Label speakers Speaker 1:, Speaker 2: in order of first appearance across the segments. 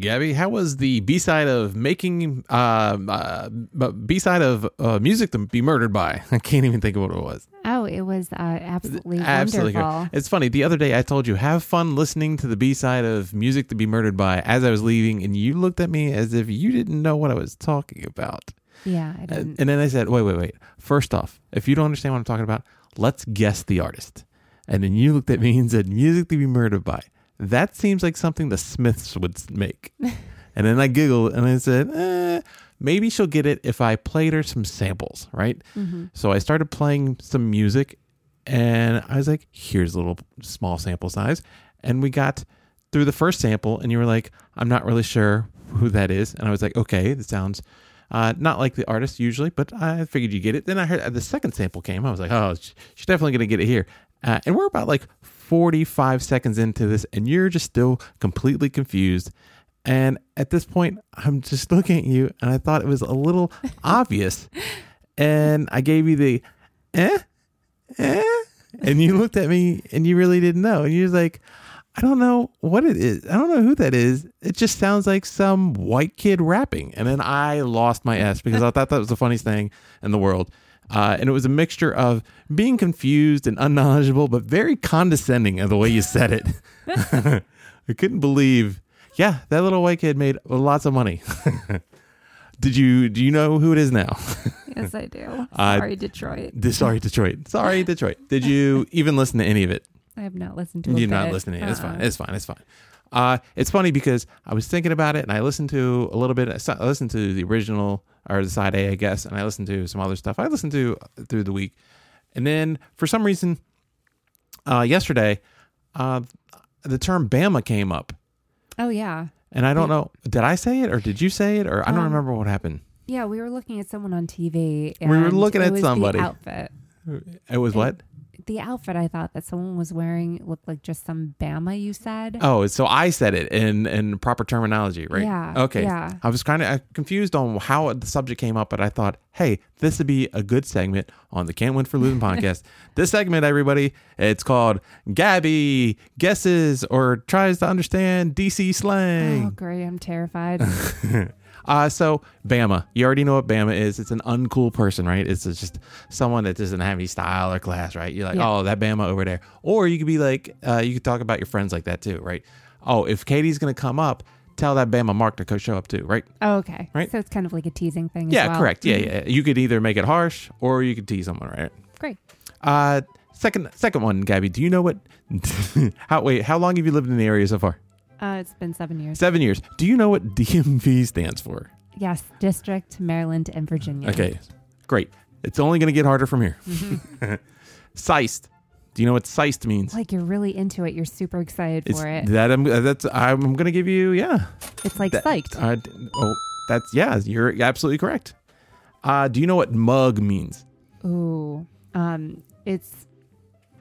Speaker 1: Gabby, how was the B side of making uh, uh B side of uh, music to be murdered by? I can't even think of what it was.
Speaker 2: Oh, it was uh, absolutely,
Speaker 1: Absolutely.
Speaker 2: wonderful.
Speaker 1: It's funny. The other day I told you have fun listening to the B side of music to be murdered by as I was leaving, and you looked at me as if you didn't know what I was talking about.
Speaker 2: Yeah, I didn't.
Speaker 1: and then I said, wait, wait, wait. First off, if you don't understand what I'm talking about, let's guess the artist. And then you looked at me and said, music to be murdered by. That seems like something the Smiths would make. and then I giggled and I said, eh, maybe she'll get it if I played her some samples, right?
Speaker 2: Mm-hmm.
Speaker 1: So I started playing some music and I was like, here's a little small sample size. And we got through the first sample and you were like, I'm not really sure who that is. And I was like, okay, that sounds uh, not like the artist usually, but I figured you get it. Then I heard uh, the second sample came. I was like, oh, she's definitely going to get it here. Uh, and we're about like 45 seconds into this and you're just still completely confused. And at this point, I'm just looking at you and I thought it was a little obvious. And I gave you the eh, eh. And you looked at me and you really didn't know. And you was like, I don't know what it is. I don't know who that is. It just sounds like some white kid rapping. And then I lost my S because I thought that was the funniest thing in the world. Uh, and it was a mixture of being confused and unknowledgeable, but very condescending of the way you said it. I couldn't believe. Yeah, that little white kid made lots of money. Did you do you know who it is now?
Speaker 2: yes, I do.
Speaker 1: Uh,
Speaker 2: Sorry, Detroit.
Speaker 1: Sorry, Detroit. Sorry, Detroit. Did you even listen to any of it?
Speaker 2: I have not listened to it.
Speaker 1: You're not listening. It's fine. It's fine. It's fine. Uh, it's funny because I was thinking about it and I listened to a little bit. I listened to the original or the side A, I guess, and I listened to some other stuff. I listened to through the week, and then for some reason, uh, yesterday, uh, the term Bama came up,
Speaker 2: Oh yeah,
Speaker 1: and I don't know. Did I say it or did you say it or I don't
Speaker 2: Um,
Speaker 1: remember what happened.
Speaker 2: yeah. We were looking at someone on TV. And
Speaker 1: We were looking at somebody.
Speaker 2: outfit.
Speaker 1: It was what?
Speaker 2: The outfit I thought that someone was wearing looked like just some Bama. You said.
Speaker 1: Oh, so I said it in in proper terminology, right?
Speaker 2: Yeah,
Speaker 1: Okay.
Speaker 2: yeah.
Speaker 1: I was kind of uh, confused on how the subject came up, but I thought, hey, this would be a good segment on the Can't Win for Losing podcast. This segment, everybody, it's called Gabby guesses or tries to understand DC slang.
Speaker 2: Oh great! I'm terrified.
Speaker 1: Uh, so Bama, you already know what Bama is. It's an uncool person, right? It's just someone that doesn't have any style or class, right? You're like,
Speaker 2: Yeah.
Speaker 1: oh, that Bama over there. Or you could be like, uh, you could talk about your friends like that too, right? Oh, if Katie's gonna come up, tell that Bama Mark to show up too, right?
Speaker 2: oh, okay.
Speaker 1: Right.
Speaker 2: So it's kind of like a teasing thing. as
Speaker 1: Yeah,
Speaker 2: well.
Speaker 1: correct. Yeah, yeah. You could either make it harsh or you could tease someone, right?
Speaker 2: Great.
Speaker 1: Uh, second, second one, Gabby. Do you know what? how wait? How long have you lived in the area so far?
Speaker 2: Uh, it's been seven years.
Speaker 1: Seven years. Do you know what DMV stands for?
Speaker 2: Yes, District, Maryland, and Virginia.
Speaker 1: Okay, great. It's only going to get harder from here.
Speaker 2: Mm-hmm.
Speaker 1: Seist. Do you know what seist means?
Speaker 2: Like you're really into it. You're super excited
Speaker 1: It's
Speaker 2: for it.
Speaker 1: that I'm that's I'm going to give you yeah.
Speaker 2: It's like
Speaker 1: that-
Speaker 2: psyched.
Speaker 1: Uh, d- oh, that's yeah. You're absolutely correct. Uh, do you know what mug means?
Speaker 2: Ooh. Um, it's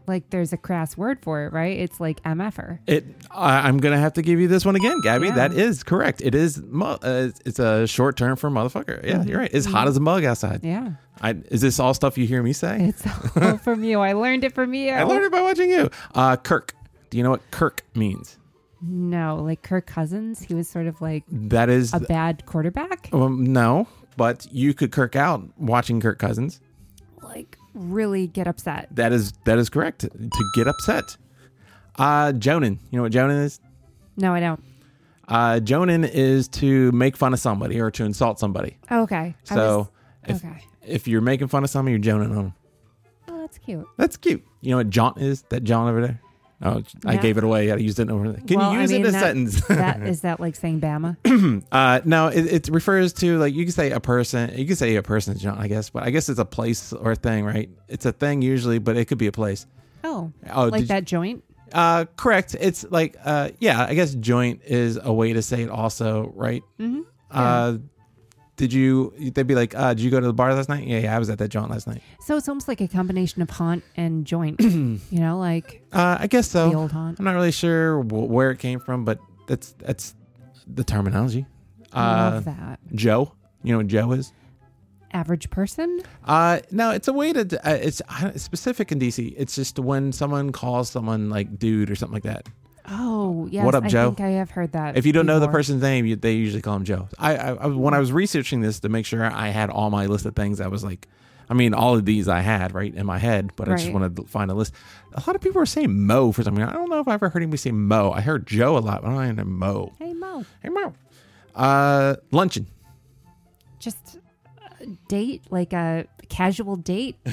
Speaker 2: like there's a crass word for it, right? It's like MFer.
Speaker 1: It. I I'm gonna have to give you this one again, Gabby.
Speaker 2: Yeah.
Speaker 1: That is correct. It is. Mu- uh, it's a short term for motherfucker. Yeah, you're right. It's hot as a mug outside.
Speaker 2: Yeah.
Speaker 1: I, is this all stuff you hear me say?
Speaker 2: It's all from you. I learned it from you.
Speaker 1: I learned it by watching you. Uh, Kirk. Do you know what Kirk means?
Speaker 2: No, like Kirk Cousins. He was sort of like
Speaker 1: That is
Speaker 2: a bad quarterback.
Speaker 1: um, no, but you could Kirk out watching Kirk Cousins.
Speaker 2: Really get upset.
Speaker 1: That is that is correct. To get upset. Uh, Jonin. You know what Jonin is?
Speaker 2: No, I don't.
Speaker 1: Uh, Jonin is to make fun of somebody or to insult somebody.
Speaker 2: Oh, okay. I
Speaker 1: So
Speaker 2: was-
Speaker 1: if
Speaker 2: okay.
Speaker 1: if you're making fun of somebody, you're Jonin on them.
Speaker 2: Oh, that's cute.
Speaker 1: That's cute. You know what jaunt is? That John over there. Oh, I gave it away. I used it over. Can
Speaker 2: Well,
Speaker 1: you
Speaker 2: I
Speaker 1: use
Speaker 2: mean,
Speaker 1: it in a
Speaker 2: that-
Speaker 1: sentence?
Speaker 2: That is that like saying Bama?
Speaker 1: uh, no, it, it refers to like you can say a person. You can say a person's John, I guess, but I guess it's a place or a thing, right? It's a thing usually, but it could be a place.
Speaker 2: Oh,
Speaker 1: Oh,
Speaker 2: like that joint.
Speaker 1: Uh, correct. It's like uh, yeah. I guess joint is a way to say it, also, right?
Speaker 2: Mm-hmm.
Speaker 1: Uh, did you? They'd be like, uh, did you go to the bar last night? Yeah, yeah. I was at that joint last night.
Speaker 2: So it's almost like a combination of haunt and joint. you know, like
Speaker 1: Uh, I guess so.
Speaker 2: the old haunt.
Speaker 1: I'm not really sure wh- where it came from, but that's that's the terminology.
Speaker 2: I
Speaker 1: Uh,
Speaker 2: love that.
Speaker 1: Joe, you know what Joe is?
Speaker 2: Average person.
Speaker 1: Uh, no, it's a way to. Uh, it's uh, specific in DC. It's just when someone calls someone like dude or something like that.
Speaker 2: Oh, yes.
Speaker 1: What up,
Speaker 2: I
Speaker 1: Joe?
Speaker 2: think I have heard that.
Speaker 1: If you don't know the person's name, you, they usually call him Joe. I, I, I when I was researching this to make sure I had all my list of things, I was like, I mean, all of these I had right in my head, but I just
Speaker 2: Right.
Speaker 1: wanted to find a list. A lot of people are saying Mo for something. I don't know if I ever heard anybody say Mo. I heard Joe a lot, but I don't know Mo.
Speaker 2: Hey, Mo.
Speaker 1: Hey Mo. Uh, luncheon.
Speaker 2: Just a date, like a casual date.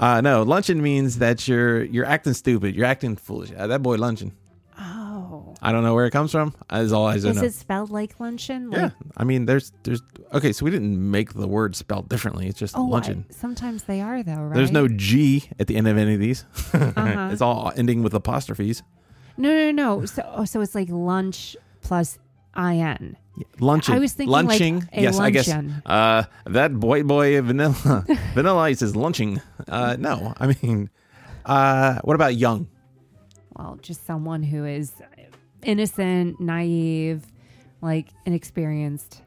Speaker 1: uh, no, luncheon means that you're you're acting stupid. You're acting foolish. Uh, that boy luncheon.
Speaker 2: Oh.
Speaker 1: I don't know where it comes from. That's all I
Speaker 2: Is
Speaker 1: know.
Speaker 2: it spelled like luncheon?
Speaker 1: Yeah, I mean, there's there's okay. So we didn't make the word spelled differently. It's just
Speaker 2: oh, I-
Speaker 1: luncheon.
Speaker 2: sometimes they are, though, right?
Speaker 1: There's no G at the end of any of these.
Speaker 2: Uh-huh.
Speaker 1: it's all ending with apostrophes.
Speaker 2: No, no, no. So, oh, so it's like lunch plus in.
Speaker 1: Luncheon.
Speaker 2: I was thinking like
Speaker 1: lunching.
Speaker 2: a
Speaker 1: yes, I guess. Uh, that boy boy vanilla vanilla ice is lunching. Uh, no, I mean, uh, what about young?
Speaker 2: Well, just someone who is innocent, naive, like inexperienced.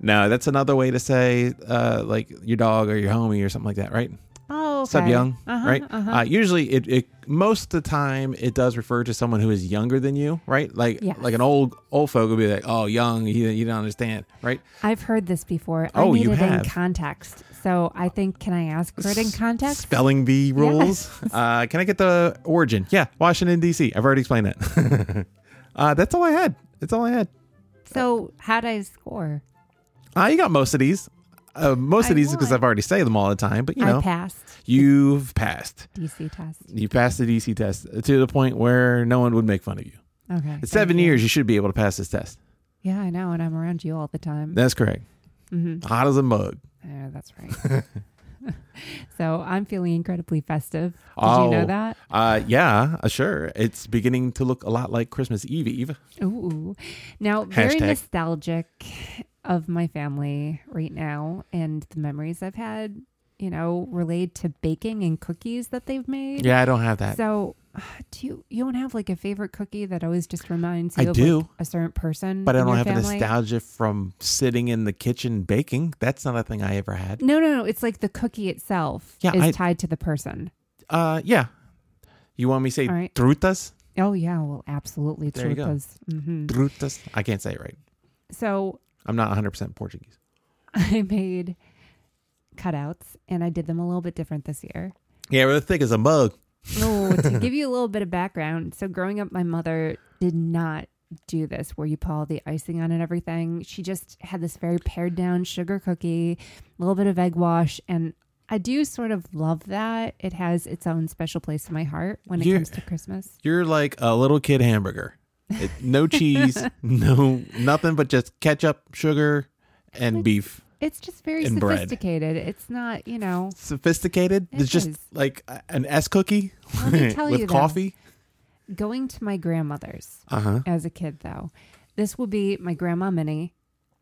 Speaker 1: No, that's another way to say uh, like your dog or your homie or something like that, right?
Speaker 2: Oh, okay.
Speaker 1: Sub young,
Speaker 2: Uh-huh,
Speaker 1: right?
Speaker 2: uh-huh.
Speaker 1: Uh, usually, it, it most of the time it does refer to someone who is younger than you, right? Like
Speaker 2: Yes.
Speaker 1: like an old old folk would be like, oh, young, you, you don't understand, right?
Speaker 2: I've heard this before.
Speaker 1: Oh,
Speaker 2: I need
Speaker 1: you
Speaker 2: it
Speaker 1: have.
Speaker 2: in context. So I think, can I ask for it in context?
Speaker 1: Spelling bee rules. Uh, can I get the origin? Yeah, Washington D.C. I've already explained that. uh, that's all I had. That's all I had.
Speaker 2: So how'd I score?
Speaker 1: Uh, you got most of these. Uh, most
Speaker 2: I
Speaker 1: of these because. I've already say them all the time, but you know, I
Speaker 2: passed
Speaker 1: you've passed.
Speaker 2: DC test.
Speaker 1: You passed the DC test to the point where no one would make fun of you.
Speaker 2: Okay.
Speaker 1: Seven
Speaker 2: you.
Speaker 1: years. You should be able to pass this test.
Speaker 2: Yeah, I know, and I'm around you all the time.
Speaker 1: That's correct.
Speaker 2: hmm
Speaker 1: Hot as a mug.
Speaker 2: Yeah, that's right. so I'm feeling incredibly festive. Did
Speaker 1: Oh.
Speaker 2: you know that?
Speaker 1: Uh, yeah, uh, sure. It's beginning to look a lot like Christmas Eve Eve.
Speaker 2: Ooh. Now, very nostalgic of my family right now and the memories I've had, you know, related to baking and cookies that they've made.
Speaker 1: Yeah, I don't have that.
Speaker 2: So, do you you don't have like a favorite cookie that always just reminds
Speaker 1: I
Speaker 2: you of
Speaker 1: do.
Speaker 2: like, a certain person?
Speaker 1: but I don't have a
Speaker 2: family?
Speaker 1: nostalgia from sitting in the kitchen baking. That's not a thing I ever had.
Speaker 2: No, no, no. It's like the cookie itself
Speaker 1: Yeah,
Speaker 2: is
Speaker 1: I-
Speaker 2: tied to the person.
Speaker 1: Uh, yeah. You want me to say
Speaker 2: All right.
Speaker 1: trutas?
Speaker 2: Oh yeah, well, absolutely.
Speaker 1: There you go.
Speaker 2: hmm
Speaker 1: Trutas. I can't say it right.
Speaker 2: So
Speaker 1: I'm not 100% Portuguese.
Speaker 2: I made cutouts, and I did them a little bit different this year.
Speaker 1: Yeah, we're thick as a mug.
Speaker 2: Oh, to give you a little bit of background. So growing up, my mother did not do this where you put all the icing on and everything. She just had this very pared down sugar cookie, a little bit of egg wash, and I do sort of love that. It has its own special place in my heart when it
Speaker 1: You're-
Speaker 2: comes to Christmas.
Speaker 1: You're like a little kid hamburger. It, no cheese, no nothing but just ketchup, sugar, and beef.
Speaker 2: It's just very
Speaker 1: And bread.
Speaker 2: sophisticated. It's not, you know,
Speaker 1: Sophisticated.
Speaker 2: It
Speaker 1: It's just like an S cookie
Speaker 2: Let me tell
Speaker 1: with
Speaker 2: you, though.
Speaker 1: coffee.
Speaker 2: going to my grandmother's
Speaker 1: Uh huh.
Speaker 2: as a kid, though. This will be my grandma Minnie,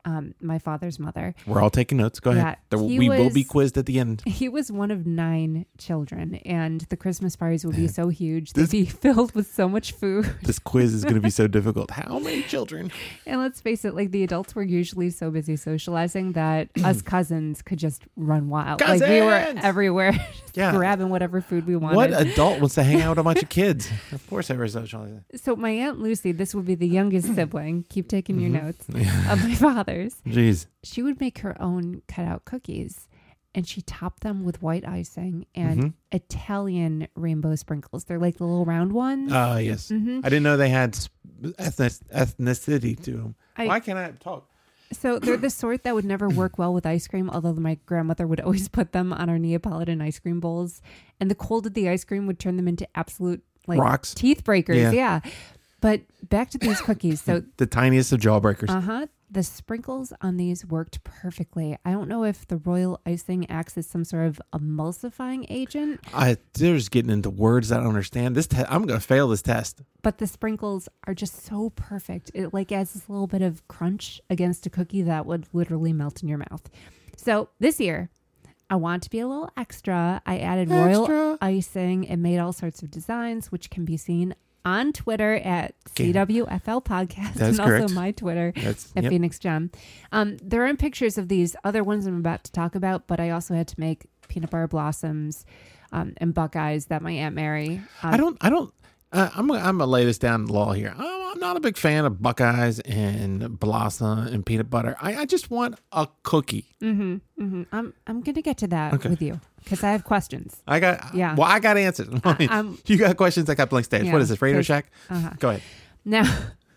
Speaker 2: um, my father's mother.
Speaker 1: We're all taking notes. Go ahead. We will be quizzed at the end.
Speaker 2: He was one of nine children, and the Christmas parties would be so huge.
Speaker 1: This-
Speaker 2: They'd be filled with so much food.
Speaker 1: This quiz is going to be so difficult. How many children?
Speaker 2: And let's face it, like the adults were usually so busy socializing that us cousins could just run wild. Like we were everywhere,
Speaker 1: Yeah.
Speaker 2: grabbing whatever food we wanted.
Speaker 1: What adult wants to hang out with a bunch of kids? Of course, I was socializing.
Speaker 2: so my aunt Lucy, this would be the youngest sibling. Keep taking your
Speaker 1: Mhm.
Speaker 2: notes of my father's.
Speaker 1: Jeez.
Speaker 2: She would make her own cutout cookies, and she topped them with white icing and
Speaker 1: Mhm.
Speaker 2: Italian rainbow sprinkles. They're like the little round ones.
Speaker 1: Oh, yes.
Speaker 2: hmm
Speaker 1: I didn't know they had ethnic, ethnicity to them.
Speaker 2: I-
Speaker 1: Why can't I talk?
Speaker 2: So they're the sort that would never work well with ice cream, although my grandmother would always put them on our Neapolitan ice cream bowls. And the cold of the ice cream would turn them into absolute like
Speaker 1: Rocks.
Speaker 2: teeth breakers.
Speaker 1: Yeah.
Speaker 2: Yeah. But back to these cookies. So
Speaker 1: The tiniest of jawbreakers.
Speaker 2: uh huh. The sprinkles on these worked perfectly. I don't know if the royal icing acts as some sort of emulsifying agent,
Speaker 1: I they're just getting into words I don't understand. This te- I'm going to fail this test.
Speaker 2: but the sprinkles are just so perfect. It like adds this little bit of crunch against a cookie that would literally melt in your mouth. So this year, I want to be a little extra. I added royal icing and made all sorts of designs, which can be seen on Twitter at CWFL Podcast
Speaker 1: That's
Speaker 2: and
Speaker 1: correct.
Speaker 2: also my Twitter
Speaker 1: That's
Speaker 2: at
Speaker 1: yep.
Speaker 2: Phoenix Gem. Um, there aren't pictures of these other ones I'm about to talk about, but I also had to make peanut butter blossoms um, and Buckeyes that my aunt Mary. Um,
Speaker 1: I don't. I don't. Uh, I'm. gonna- I'm gonna lay this down the law here. I'm not a big fan of Buckeyes and blossom and peanut butter. I, I just want a cookie.
Speaker 2: hmm hmm I'm I'm gonna get to that
Speaker 1: Okay.
Speaker 2: with you because I have questions.
Speaker 1: I got.
Speaker 2: Yeah.
Speaker 1: Well, I got answers.
Speaker 2: I'm-
Speaker 1: you got questions. I got blank stage.
Speaker 2: Yeah,
Speaker 1: what is this? Radio Shack.
Speaker 2: Uh-huh.
Speaker 1: Go ahead.
Speaker 2: Now,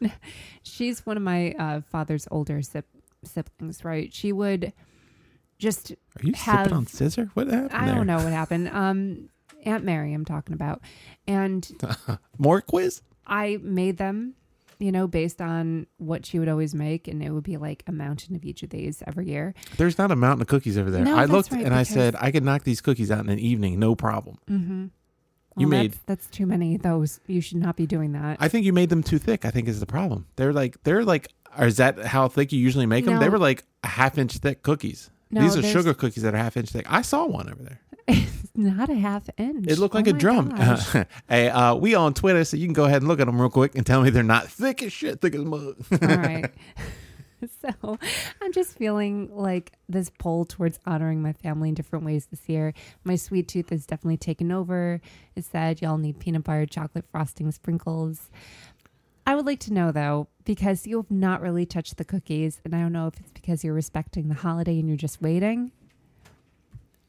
Speaker 2: she's one of my uh, father's older sib- siblings, right? She would just
Speaker 1: Are you
Speaker 2: have-
Speaker 1: sipping on scissor? What happened
Speaker 2: I
Speaker 1: there?
Speaker 2: don't know what happened. Um, Aunt Mary, I'm talking about, and
Speaker 1: More quiz.
Speaker 2: I made them, you know, based on what she would always make, and it would be like a mountain of each of these every year.
Speaker 1: There's not a mountain of cookies over there.
Speaker 2: No,
Speaker 1: I looked
Speaker 2: right,
Speaker 1: and I said I could knock these cookies out in an evening, no problem.
Speaker 2: Mm-hmm.
Speaker 1: You made-
Speaker 2: that's, that's too many. Those you should not be doing that.
Speaker 1: I think you made them too thick. I think is the problem. They're like they're like. Or is that how thick you usually make them? They were like a half inch thick cookies.
Speaker 2: No,
Speaker 1: These are sugar cookies that are half inch thick. I saw one over there.
Speaker 2: Not a half inch.
Speaker 1: It looked like
Speaker 2: Oh
Speaker 1: a drum.
Speaker 2: gosh.
Speaker 1: hey, uh, we on Twitter, so you can go ahead and look at them real quick and tell me they're not thick as shit, thick as mud.
Speaker 2: All right. so I'm just feeling like this pull towards honoring my family in different ways this year. My sweet tooth is definitely taken over. It said y'all need peanut butter, chocolate frosting, sprinkles. I would like to know though, because you have not really touched the cookies, and I don't know if it's because you're respecting the holiday and you're just waiting,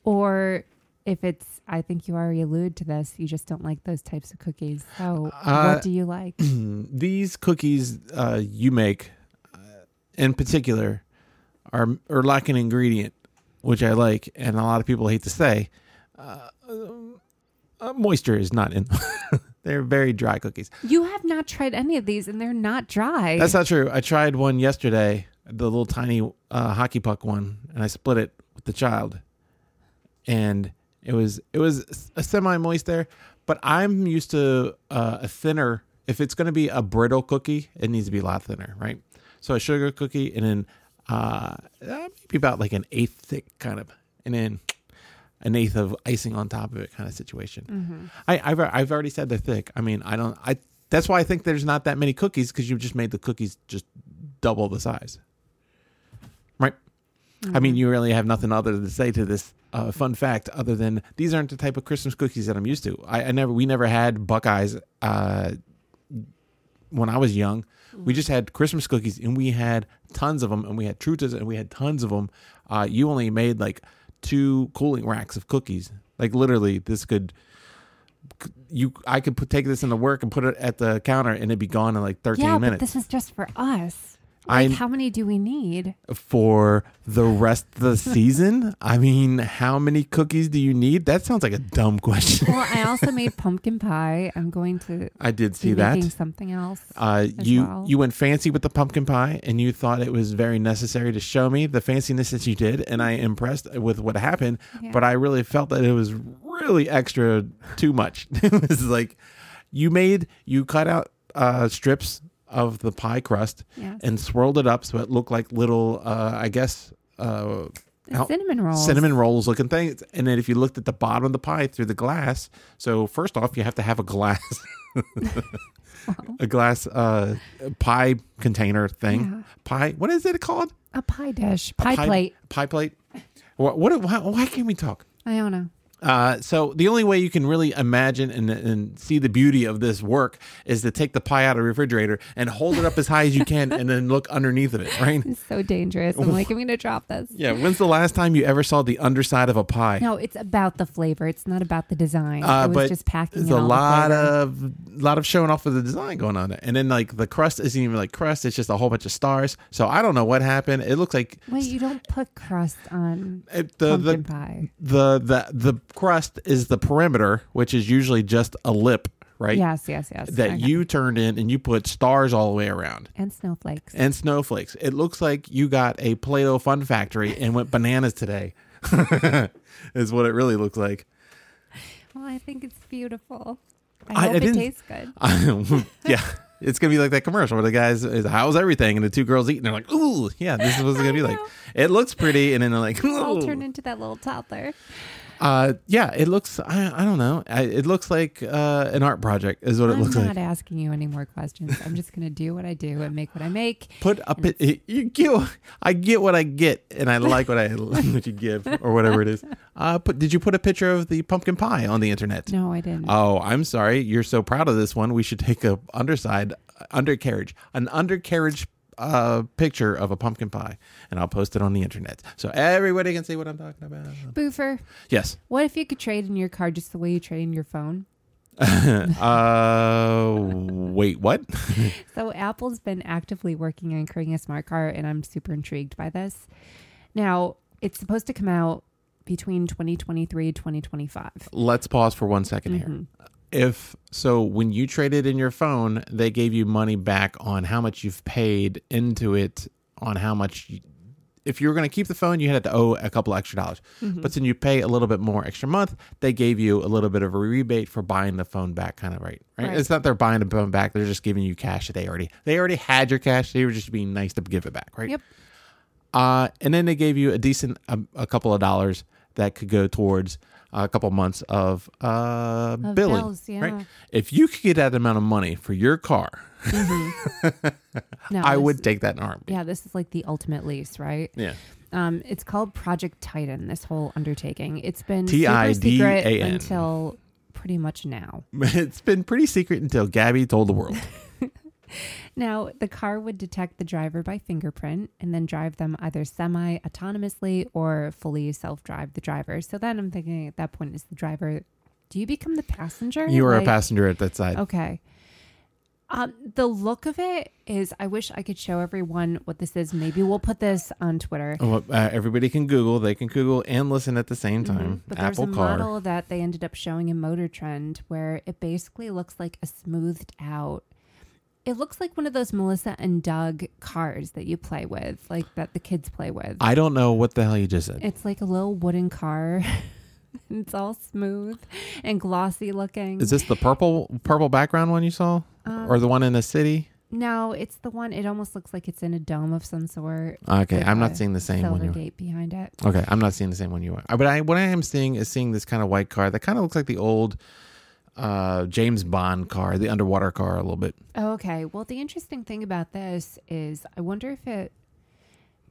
Speaker 2: or if it's, I think you already alluded to this, you just don't like those types of cookies. So,
Speaker 1: Uh,
Speaker 2: what do you like?
Speaker 1: These cookies uh, you make, uh, in particular, are are lack an ingredient, which I like, and a lot of people hate to say. Uh, uh, moisture is not in. they're very dry cookies.
Speaker 2: You have not tried any of these, and they're not dry.
Speaker 1: That's not true. I tried one yesterday, the little tiny uh, hockey puck one, and I split it with the child, and it was it was a semi moist there. But I'm used to uh, a thinner. If it's going to be a brittle cookie, it needs to be a lot thinner, right? So a sugar cookie, and then uh, uh, maybe about like an eighth thick, kind of, and then an eighth of icing on top of it, kind of situation.
Speaker 2: Mm-hmm.
Speaker 1: I, I've I've already said they're thick. I mean, I don't. I that's why I think there's not that many cookies because you just made the cookies just double the size? I mean, you really have nothing other to say to this uh, fun fact other than these aren't the type of Christmas cookies that I'm used to. I, I never we never had Buckeyes uh, when I was young. We just had Christmas cookies and we had tons of them, and we had Trutas and we had tons of them. Uh, you only made like two cooling racks of cookies. Like literally, this could you I could put take this into work and put it at the counter and it'd be gone in like 13
Speaker 2: yeah,
Speaker 1: minutes.
Speaker 2: but this is just for us.
Speaker 1: I-
Speaker 2: how many do we need?
Speaker 1: for the rest of the season? I mean, how many cookies do you need? That sounds like a dumb question.
Speaker 2: Well, I also made pumpkin pie. I'm going to
Speaker 1: I did see
Speaker 2: be
Speaker 1: that.
Speaker 2: something else.
Speaker 1: Uh, you
Speaker 2: well.
Speaker 1: you went fancy with the pumpkin pie, and you thought it was very necessary to show me the fanciness that you did, and I impressed with what happened.
Speaker 2: Yeah.
Speaker 1: But I really felt that it was really extra, too much. it was like you made you cut out uh, strips of the pie crust
Speaker 2: Yes.
Speaker 1: and swirled it up so it looked like little, uh, I guess. Uh, how-
Speaker 2: cinnamon rolls.
Speaker 1: cinnamon rolls looking things. And then if you looked at the bottom of the pie through the glass, so first off, you have to have a glass, a glass uh, pie container thing.
Speaker 2: Yeah.
Speaker 1: Pie, what is it called?
Speaker 2: A pie dish,
Speaker 1: A
Speaker 2: pie, plate.
Speaker 1: Pie plate. What? what why, why can't we talk?
Speaker 2: I don't know.
Speaker 1: Uh, so the only way you can really imagine and, and see the beauty of this work is to take the pie out of the refrigerator and hold it up as high as you can, and then look underneath of it. Right?
Speaker 2: It's so dangerous. I'm like, I'm going to drop this.
Speaker 1: Yeah. When's the last time you ever saw the underside of a pie?
Speaker 2: No, it's about the flavor. It's not about the design.
Speaker 1: Uh,
Speaker 2: it was just packing
Speaker 1: There's a lot
Speaker 2: the
Speaker 1: of lot of showing off of the design going on there, and then like the crust isn't even like crust; it's just a whole bunch of stars. So I don't know what happened. It looks like
Speaker 2: Wait, you don't put crust on
Speaker 1: it, the
Speaker 2: pumpkin
Speaker 1: the,
Speaker 2: pie.
Speaker 1: the the the crust is the perimeter, which is usually just a lip, right?
Speaker 2: Yes, yes, yes.
Speaker 1: That
Speaker 2: Okay.
Speaker 1: you turned in and you put stars all the way around
Speaker 2: and snowflakes.
Speaker 1: and snowflakes. It looks like you got a Play-Doh fun factory and went bananas today. is what it really looks like.
Speaker 2: well, I think it's beautiful. I,
Speaker 1: I- I
Speaker 2: hope it tastes good.
Speaker 1: yeah. It's gonna be like that commercial where the guys is how's everything and the two girls eating. They're like, ooh, yeah, this is what it's gonna be like. It looks pretty, and then they're like,
Speaker 2: I'll
Speaker 1: ooh.
Speaker 2: turn into that little toddler.
Speaker 1: Uh, yeah, it looks. I, I don't know. I, it looks like uh, an art project is what it looks like.
Speaker 2: I'm not asking you any more questions. I'm just going to do what I do and make what I make.
Speaker 1: Put a bit. You get. I get what I get, and I like what I what you give, or whatever it is. Uh, put. Did you put a picture of the pumpkin pie on the internet?
Speaker 2: No, I didn't.
Speaker 1: Oh, I'm sorry. You're so proud of this one. We should take a underside undercarriage, an undercarriage uh, picture of a pumpkin pie, and I'll post it on the internet so everybody can see what I'm talking about.
Speaker 2: Boofer,
Speaker 1: Yes.
Speaker 2: what if you could trade in your car just the way you trade in your phone?
Speaker 1: uh, wait, what?
Speaker 2: So Apple's been actively working on creating a smart car, and I'm super intrigued by this. Now, it's supposed to come out between 2023 and 2025.
Speaker 1: Let's pause for one second here. If so, when you traded in your phone, they gave you money back on how much you've paid into it, on how much. You, if you were going to keep the phone, you had to owe a couple extra dollars.
Speaker 2: Mm-hmm.
Speaker 1: But then you pay a little bit more extra month, they gave you a little bit of a rebate for buying the phone back, kind of right, right?
Speaker 2: Right.
Speaker 1: It's not they're buying the phone back; they're just giving you cash that they already they already had your cash. They were just being nice to give it back, right?
Speaker 2: Yep.
Speaker 1: Uh, and then they gave you a decent a, a couple of dollars that could go towards a couple months of uh
Speaker 2: Of
Speaker 1: billing.
Speaker 2: bills, yeah.
Speaker 1: Right? If you could get that amount of money for your car,
Speaker 2: No,
Speaker 1: I
Speaker 2: this-
Speaker 1: would take that in a heartbeat.
Speaker 2: Yeah, this is like the ultimate lease, right?
Speaker 1: Yeah.
Speaker 2: Um, it's called Project Titan. This whole undertaking. It's been
Speaker 1: T
Speaker 2: super secret until pretty much now.
Speaker 1: It's been pretty secret until Gabby told the world.
Speaker 2: Now, the car would detect the driver by fingerprint and then drive them either semi autonomously or fully self drive the driver. So then I'm thinking at that point, is the driver, do you become the passenger?
Speaker 1: You were a passenger at that side.
Speaker 2: Okay. Um, the look of it is, I wish I could show everyone what this is. Maybe we'll put this on Twitter.
Speaker 1: Well, uh, everybody can Google. They can Google and listen at the same time.
Speaker 2: Mhm. But
Speaker 1: Apple
Speaker 2: there's a
Speaker 1: Car.
Speaker 2: model that they ended up showing in Motor Trend where it basically looks like a smoothed out. It looks like one of those Melissa and Doug cars that you play with, like that the kids play with.
Speaker 1: I don't know what the hell you just said.
Speaker 2: it's like a little wooden car. it's all smooth and glossy looking.
Speaker 1: Is this the purple purple background one you saw,
Speaker 2: Um,
Speaker 1: or the one in the city?
Speaker 2: no, it's the one. It almost looks like it's in a dome of some sort.
Speaker 1: Okay, I'm not seeing the same one. You
Speaker 2: gate behind it.
Speaker 1: okay, I'm not seeing the same one you are. Uh, But I what I am seeing is seeing this kind of white car that kind of looks like the old uh, James Bond car, the underwater car, a little bit.
Speaker 2: Okay. Well, the interesting thing about this is I wonder if it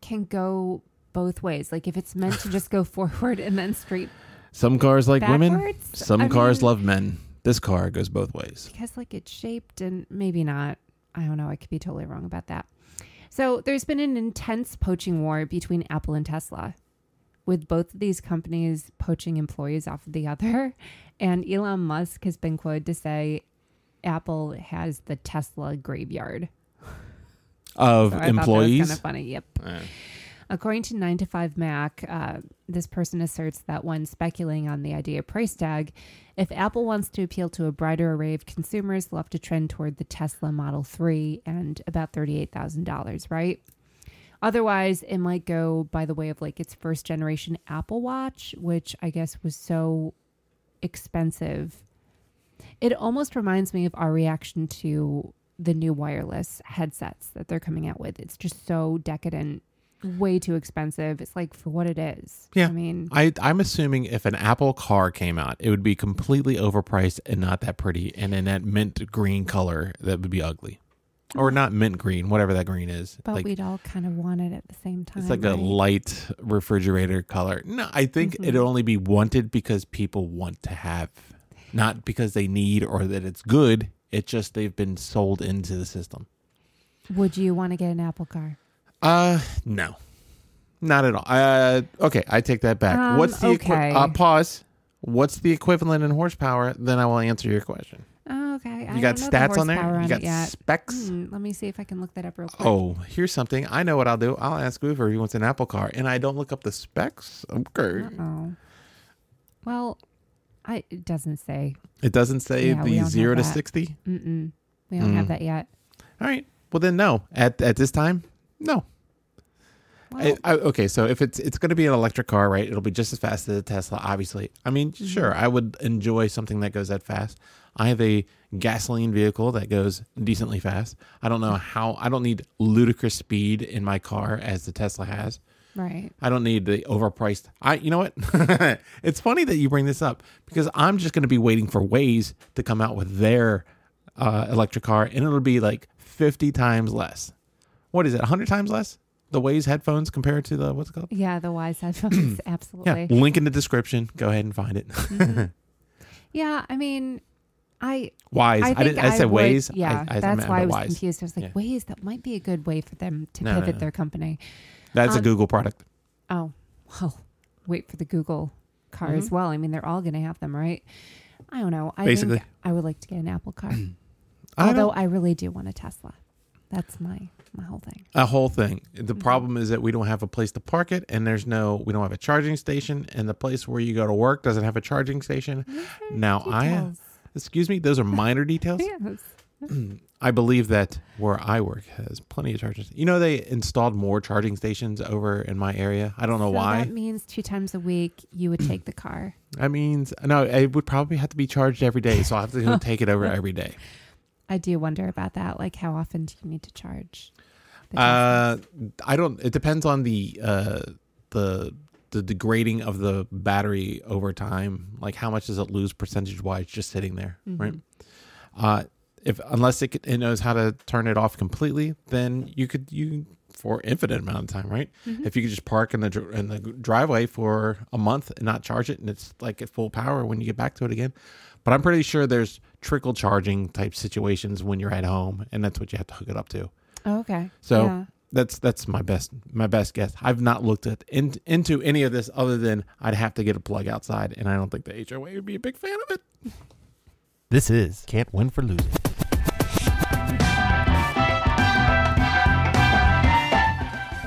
Speaker 2: can go both ways. Like if it's meant to just go forward and then straight
Speaker 1: Some cars like women, some
Speaker 2: I
Speaker 1: cars
Speaker 2: mean,
Speaker 1: love men. This car goes both ways.
Speaker 2: because like it's shaped and maybe not. I don't know. I could be totally wrong about that. So there's been an intense poaching war between Apple and Tesla, with both of these companies poaching employees off of the other. And Elon Musk has been quoted to say Apple has the Tesla graveyard.
Speaker 1: Of
Speaker 2: So I thought that was
Speaker 1: employees,
Speaker 2: kind of funny. Yep. According to 9 to 5 Mac, uh, this person asserts that when speculating on the idea of price tag, if Apple wants to appeal to a broader array of consumers, they'll have to trend toward the Tesla Model 3 and about $38,000, right? Otherwise, it might go by the way of like its first generation Apple Watch, which I guess was so expensive. It almost reminds me of our reaction to the new wireless headsets that they're coming out with. It's just so decadent, way too expensive. It's like for what it is.
Speaker 1: Yeah.
Speaker 2: I mean,
Speaker 1: I, I'm assuming if an Apple car came out, it would be completely overpriced and not that pretty, and in that mint green color that would be ugly, or not mint green, whatever that green is.
Speaker 2: but
Speaker 1: like
Speaker 2: we'd all kind of want it at the same time.
Speaker 1: it's like a light refrigerator color. No, I think
Speaker 2: Mhm.
Speaker 1: it'll only be wanted because people want to have, not because they need or that it's good. It's just they've been sold into the system.
Speaker 2: Would you want to get an Apple car?
Speaker 1: Uh, no, not at all. Uh, okay, I take that back.
Speaker 2: Um,
Speaker 1: What's the equi- uh, pause? What's the equivalent in horsepower? Then I will answer your question.
Speaker 2: Okay. I
Speaker 1: You got
Speaker 2: don't the
Speaker 1: stats on there. You got specs.
Speaker 2: Hmm, let me see if I can look that up real quick.
Speaker 1: Oh, here's something. I know what I'll do. I'll ask Boofer if he wants an Apple car, and I don't look up the specs. Okay.
Speaker 2: oh. Well, I it doesn't say.
Speaker 1: It doesn't say
Speaker 2: Yeah,
Speaker 1: the zero to sixty.
Speaker 2: Mm-mm. We don't
Speaker 1: Mm.
Speaker 2: have that yet.
Speaker 1: All right. Well, then no. At at this time, no.
Speaker 2: Well,
Speaker 1: I, I, okay, so if it's it's going to be an electric car, right? It'll be just as fast as a Tesla, obviously. I mean,
Speaker 2: Mm-hmm.
Speaker 1: sure, I would enjoy something that goes that fast. I have a gasoline vehicle that goes decently fast. I don't know how. I don't need ludicrous speed in my car as the Tesla has.
Speaker 2: Right.
Speaker 1: I don't need the overpriced. I, you know what? it's funny that you bring this up because I'm just going to be waiting for Waze to come out with their uh, electric car, and it'll be like 50 times less. What is it? 100 times less? The Waze headphones compared to the what's it called?
Speaker 2: Yeah, the Wyze headphones. Absolutely.
Speaker 1: Yeah, link in the description. Go ahead and find it.
Speaker 2: Mhm. yeah, I mean, I
Speaker 1: Wyze.
Speaker 2: I
Speaker 1: I, didn't. I said
Speaker 2: would-
Speaker 1: Waze.
Speaker 2: Yeah,
Speaker 1: I, I
Speaker 2: that's why I was
Speaker 1: Wyze.
Speaker 2: confused. I was like,
Speaker 1: Yeah.
Speaker 2: Waze, that might be a good way for them to
Speaker 1: No, no,
Speaker 2: pivot
Speaker 1: no.
Speaker 2: their company.
Speaker 1: That's a
Speaker 2: Um,
Speaker 1: Google product.
Speaker 2: Oh, well, wait for the Google car as
Speaker 1: Mhm.
Speaker 2: well. I mean, they're all going to have them, right? I don't know. I
Speaker 1: Basically.
Speaker 2: I would like to get an Apple car.
Speaker 1: I
Speaker 2: Although I really do want a Tesla. That's my my whole thing.
Speaker 1: a whole thing. The
Speaker 2: Mhm.
Speaker 1: problem is that we don't have a place to park it, and there's no, we don't have a charging station, and the place where you go to work doesn't have a charging station. Now, I,
Speaker 2: Details.
Speaker 1: Excuse me, those are minor details.
Speaker 2: Yes.
Speaker 1: I believe that where I work has plenty of charging. You know, they installed more charging stations over in my area. I don't know
Speaker 2: So
Speaker 1: why.
Speaker 2: That means two times a week you would take the car.
Speaker 1: That means no, it would probably have to be charged every day, so I have to take it over every day.
Speaker 2: I do wonder about that. Like, how often do you need to charge?
Speaker 1: Uh, I don't. It depends on the uh the the degrading of the battery over time. Like how much does it lose percentage wise just sitting there,
Speaker 2: Teslas?
Speaker 1: right? Uh, if unless it, it knows how to turn it off completely, then you could you for infinite amount of time, right?
Speaker 2: Mhm.
Speaker 1: If you could just park in the in the driveway for a month and not charge it, and it's like at full power when you get back to it again. But I'm pretty sure there's trickle charging type situations when you're at home, and that's what you have to hook it up to.
Speaker 2: Oh, okay.
Speaker 1: So
Speaker 2: yeah.
Speaker 1: That's that's my best my best guess. I've not looked at in, into any of this other than I'd have to get a plug outside, and I don't think the HOA would be a big fan of it.
Speaker 3: This is Can't Win for Losing.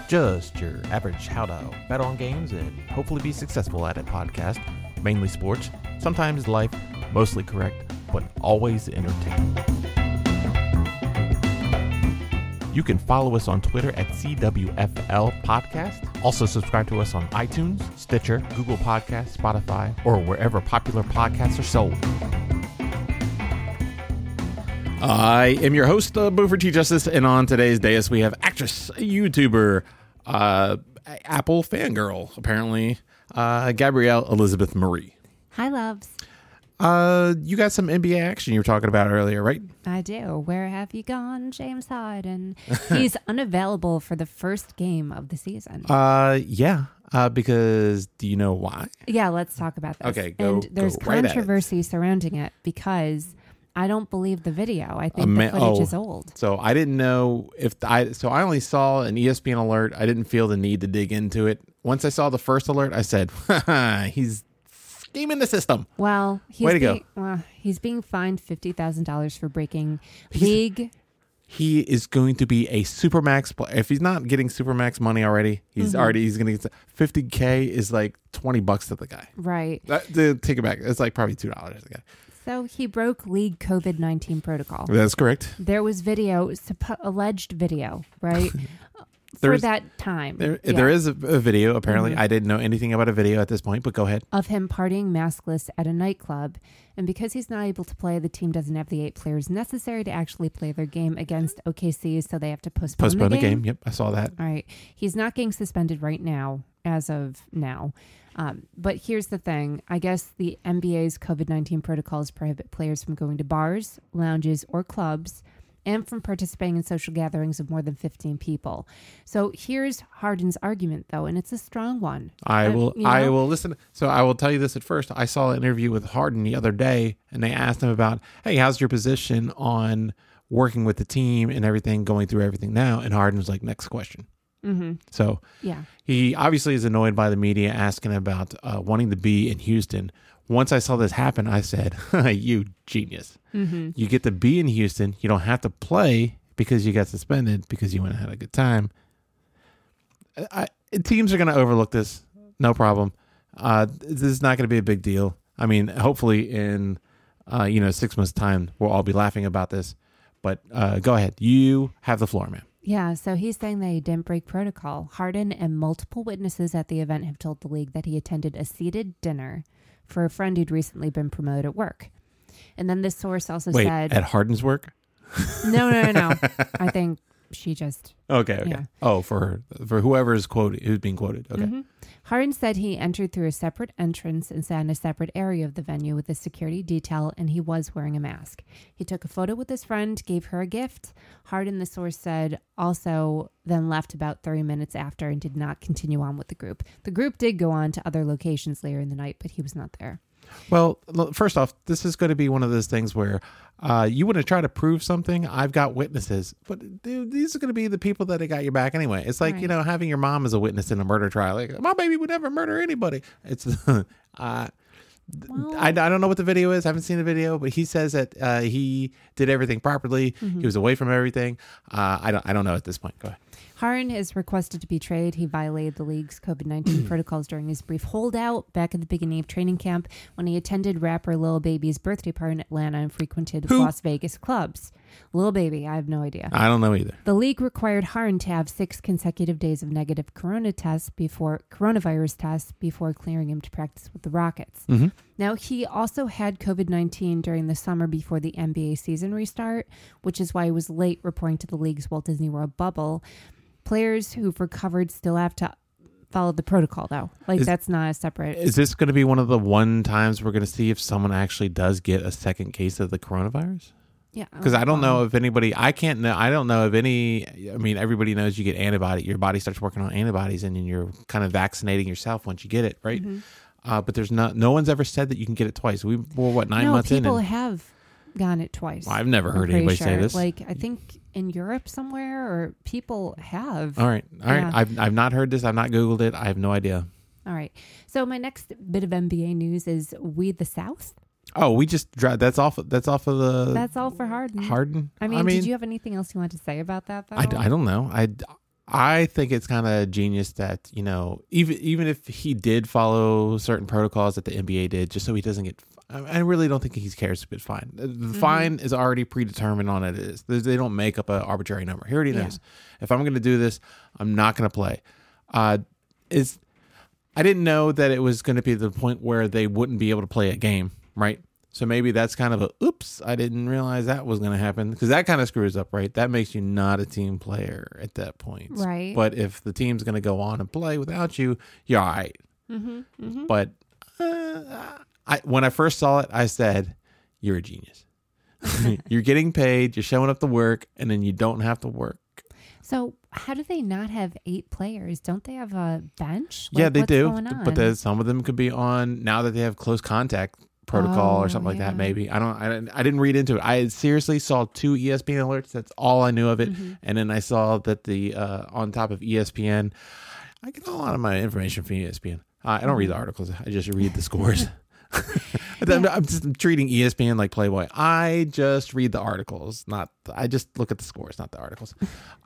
Speaker 3: Just your average how to bet on games and hopefully be successful at it podcast. Mainly sports, sometimes life, mostly correct, but always entertaining. You can follow us on Twitter at CWFL Podcast. Also, subscribe to us on iTunes, Stitcher, Google Podcasts, Spotify, or wherever popular podcasts are sold.
Speaker 1: I am your host, uh, Boofer T Justice, and on today's dais we have actress, YouTuber, uh, Apple fangirl, apparently, uh, Gabrielle Elizabeth Marie.
Speaker 2: Hi, loves.
Speaker 1: Uh, you got some NBA action you were talking about earlier, right?
Speaker 2: I do. Where have you gone, James Harden? He's unavailable for the first game of the season.
Speaker 1: Uh, yeah. Uh, because do you know why?
Speaker 2: yeah, let's talk about this.
Speaker 1: Okay, go-
Speaker 2: and there's
Speaker 1: go right at it.
Speaker 2: controversy surrounding it because I don't believe the video. I think
Speaker 1: ma-
Speaker 2: the footage
Speaker 1: oh.
Speaker 2: is old.
Speaker 1: So I didn't know if I. So I only saw an ESPN alert. I didn't feel the need to dig into it. Once I saw the first alert, I said, "He's scheming the system."
Speaker 2: Well, he's
Speaker 1: Way to go.
Speaker 2: being, Well, he's being fined fifty thousand dollars for breaking
Speaker 1: He's-
Speaker 2: league.
Speaker 1: He is going to be a supermax player. If he's not getting supermax money already, he's
Speaker 2: Mhm.
Speaker 1: already he's going to get fifty k. Is like twenty bucks to the guy.
Speaker 2: Right.
Speaker 1: That, to take it back, it's like probably two dollars to the guy.
Speaker 2: So he broke league COVID nineteen protocol.
Speaker 1: That's correct.
Speaker 2: There was video, suppo- alleged video, right? For that time.
Speaker 1: There,
Speaker 2: Yeah.
Speaker 1: there is a, a video. Apparently,
Speaker 2: Mhm.
Speaker 1: I didn't know anything about a video at this point. But go ahead.
Speaker 2: of him partying maskless at a nightclub. And because he's not able to play, the team doesn't have the eight players necessary to actually play their game against OKC, so they have to postpone,
Speaker 1: Postpone
Speaker 2: the
Speaker 1: the game. Yep, I saw that.
Speaker 2: All right. He's not getting suspended right now, as of now. Um, but here's the thing I guess the NBA's COVID 19 protocols prohibit players from going to bars, lounges, or clubs and from participating in social gatherings of more than 15 people. So here's Harden's argument, though, and it's a strong one.
Speaker 1: I
Speaker 2: Uh,
Speaker 1: will.
Speaker 2: you
Speaker 1: I will listen. So I will tell you this at first. I saw an interview with Harden the other day, and they asked him about, "Hey, how's your position on working with the team and everything, going through everything now?" And Harden was like, "Next question."
Speaker 2: Mm-hmm.
Speaker 1: So
Speaker 2: Yeah.
Speaker 1: he obviously is annoyed by the media asking about uh, wanting to be in Houston. Once I saw this happen, I said, "You genius!
Speaker 2: Mm-hmm.
Speaker 1: You get to be in Houston. You don't have to play because you got suspended because you went and had a good time." I, teams are going to overlook this, no problem. Uh, this is not going to be a big deal. I mean, hopefully in uh, you know six months' time, we'll all be laughing about this. But uh, go ahead, you have the floor, man.
Speaker 2: Yeah, so he's saying that he didn't break protocol. Harden and multiple witnesses at the event have told the league that he attended a seated dinner for a friend who'd recently been promoted at work. And then this source also
Speaker 1: Wait,
Speaker 2: said,
Speaker 1: at Harden's work,
Speaker 2: no, no, no, no. I think She just
Speaker 1: Okay, okay.
Speaker 2: Yeah.
Speaker 1: Oh, for her, for whoever is quoted, who's being quoted. Okay.
Speaker 2: Mhm. Harden said he entered through a separate entrance and sat in a separate area of the venue with a security detail, and he was wearing a mask. He took a photo with his friend, gave her a gift. Harden, the source said, also then left about 30 minutes after and did not continue on with the group. The group did go on to other locations later in the night, but he was not there.
Speaker 1: Well, first off, this is going to be one of those things where uh, you want to try to prove something. I've got witnesses, but dude, these are going to be the people that got your back anyway. It's like you know having your mom as a witness in a murder trial. Like my baby would never murder anybody. It's uh,
Speaker 2: Well,
Speaker 1: I, I don't know what the video is. I haven't seen the video, but he says that uh, he did everything properly.
Speaker 2: Mm-hmm.
Speaker 1: He was away from everything. Uh, I don't I don't know at this point. Go ahead.
Speaker 2: Harden is requested to be traded. He violated the league's COVID 19 protocols during his brief holdout back at the beginning of training camp when he attended rapper Lil Baby's birthday party in Atlanta and frequented
Speaker 1: Who?
Speaker 2: Las Vegas clubs. Lil Baby, I have no idea.
Speaker 1: I don't know either.
Speaker 2: The league required Harden to have six consecutive days of negative corona tests before coronavirus tests before clearing him to practice with the Rockets.
Speaker 1: Mm-hmm.
Speaker 2: Now he also had COVID nineteen during the summer before the NBA season restart, which is why he was late reporting to the league's Walt Disney World bubble. Players who've recovered still have to follow the protocol though. Like
Speaker 1: Is-
Speaker 2: that's not a separate
Speaker 1: Is this going to be one of the one times we're going to see if someone actually does get a second case of the coronavirus?
Speaker 2: yeah.
Speaker 1: because I don't know if anybody. I can't know. I don't know if any. I mean, everybody knows you get antibody. Your body starts working on antibodies, and then you're kind of vaccinating yourself once you get it, right?
Speaker 2: Mm-hmm.
Speaker 1: Uh, but there's not. No one's ever said that you can get it twice. We were what nine
Speaker 2: no,
Speaker 1: months in,
Speaker 2: people have gotten it twice.
Speaker 1: I've never
Speaker 2: I'm
Speaker 1: heard anybody say this.
Speaker 2: Like I think in Europe somewhere, or people have.
Speaker 1: all right, all right.
Speaker 2: Yeah.
Speaker 1: I've I've not heard this. I've not googled it. I have no idea.
Speaker 2: All right. So my next bit of NBA news is we the South.
Speaker 1: Oh, we just dra- that's off. That's off of the
Speaker 2: That's all for Harden.
Speaker 1: Harden.
Speaker 2: I mean, did you have anything else you want to say about that? Though?
Speaker 1: I, I don't know. I, I think it's kind of genius that you know even even if he did follow certain protocols that the NBA did, just so he doesn't get. I I really don't think he cares if it's fine. The the fine is already predetermined on it. Is They- don't make up an arbitrary number. He already
Speaker 2: Yeah.
Speaker 1: knows if I'm going to do this, I'm not going to play. Uh, is I didn't know that it was going to be the point where they wouldn't be able to play a game, right? So maybe that's kind of a oops, I didn't realize that was going to happen because that kind of screws up, right? That makes you not a team player at that point.
Speaker 2: Right.
Speaker 1: But if the team's going to go on and play without you, you're all right.
Speaker 2: Mm-hmm, mm-hmm.
Speaker 1: But uh, I, when I first saw it, I said, you're a genius. you're getting paid, you're showing up to work, and then you don't have to work.
Speaker 2: So how do they not have eight players? Don't they have a bench?
Speaker 1: yeah, they
Speaker 2: what's
Speaker 1: do.
Speaker 2: going on?
Speaker 1: But then some of them could be on now that they have close contact protocol
Speaker 2: Oh,
Speaker 1: or something like
Speaker 2: yeah.
Speaker 1: that. Maybe I don't. I, didn't- I didn't read into it. I seriously saw two ESPN alerts. That's all I knew of it.
Speaker 2: Mm-hmm.
Speaker 1: And then I saw that the uh, on top of ESPN, I get a lot of my information from ESPN. Uh, I don't read the articles. I just read the scores. I'm, I'm just treating ESPN like Playboy. I just read the articles, not. I just look at the scores, not the articles.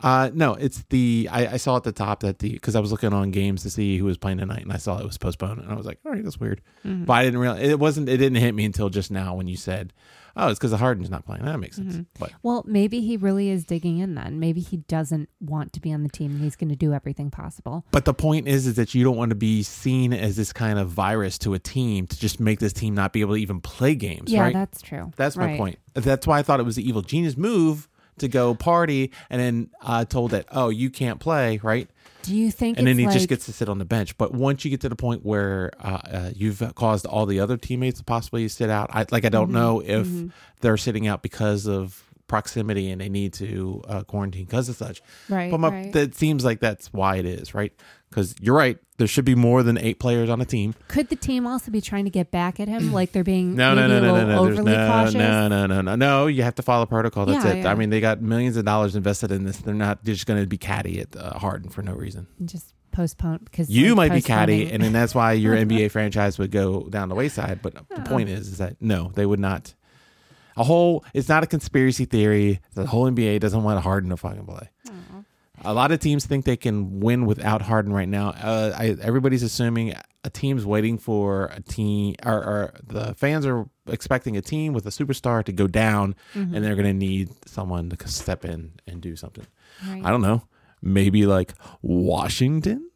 Speaker 1: Uh, no, it's the. I, I saw at the top that the because I was looking on games to see who was playing tonight, and I saw it was postponed, and I was like, all right, that's weird.
Speaker 2: Mm-hmm.
Speaker 1: But I didn't realize it wasn't. It didn't hit me until just now when you said, "Oh, it's because the Harden's not playing." That makes sense. But
Speaker 2: Well, maybe he really is digging in then. Maybe he doesn't want to be on the team and he's going to do everything possible.
Speaker 1: But the point is, is that you don't want to be seen as this kind of virus to a team to just make this team not be able to even play games,
Speaker 2: Yeah,
Speaker 1: right?
Speaker 2: that's true.
Speaker 1: That's my
Speaker 2: Right.
Speaker 1: point. That's why I thought it was the evil genius move to go party and then uh, told that, oh, you can't play, right?
Speaker 2: Do you think
Speaker 1: And then he
Speaker 2: like,
Speaker 1: just gets to sit on the bench. But once you get to the point where uh, uh, you've caused all the other teammates to possibly sit out, I like I don't
Speaker 2: Mm-hmm.
Speaker 1: know if they're sitting out because of proximity and they need to uh, quarantine because of such.
Speaker 2: Right,
Speaker 1: But my,
Speaker 2: right.
Speaker 1: that seems like that's why it is, right? Because you're right. There should be more than eight players on a team.
Speaker 2: could the team also be trying to get back at him like they're being
Speaker 1: No, no, no, no, no, no.
Speaker 2: Overly
Speaker 1: no,
Speaker 2: cautious?
Speaker 1: no, no, no, no, no. You have to follow protocol. That's
Speaker 2: Yeah,
Speaker 1: it.
Speaker 2: yeah.
Speaker 1: I mean, they got millions of dollars invested in this. They're not they're just going to be catty at uh, Harden for no reason.
Speaker 2: Just postpone because
Speaker 1: You might be catty, and then that's why your NBA franchise would go down the wayside. But the point is, is that no, they would not. A whole, it's not a conspiracy theory. The whole NBA doesn't want Harden to fucking play. A lot of teams think they can win without Harden right now. Uh, I, everybody's assuming a team's waiting for a team, or, or the fans are expecting a team with a superstar to go down,
Speaker 2: Mm-hmm.
Speaker 1: and they're going to need someone to step in and do something.
Speaker 2: Right.
Speaker 1: I don't know. Maybe like Washington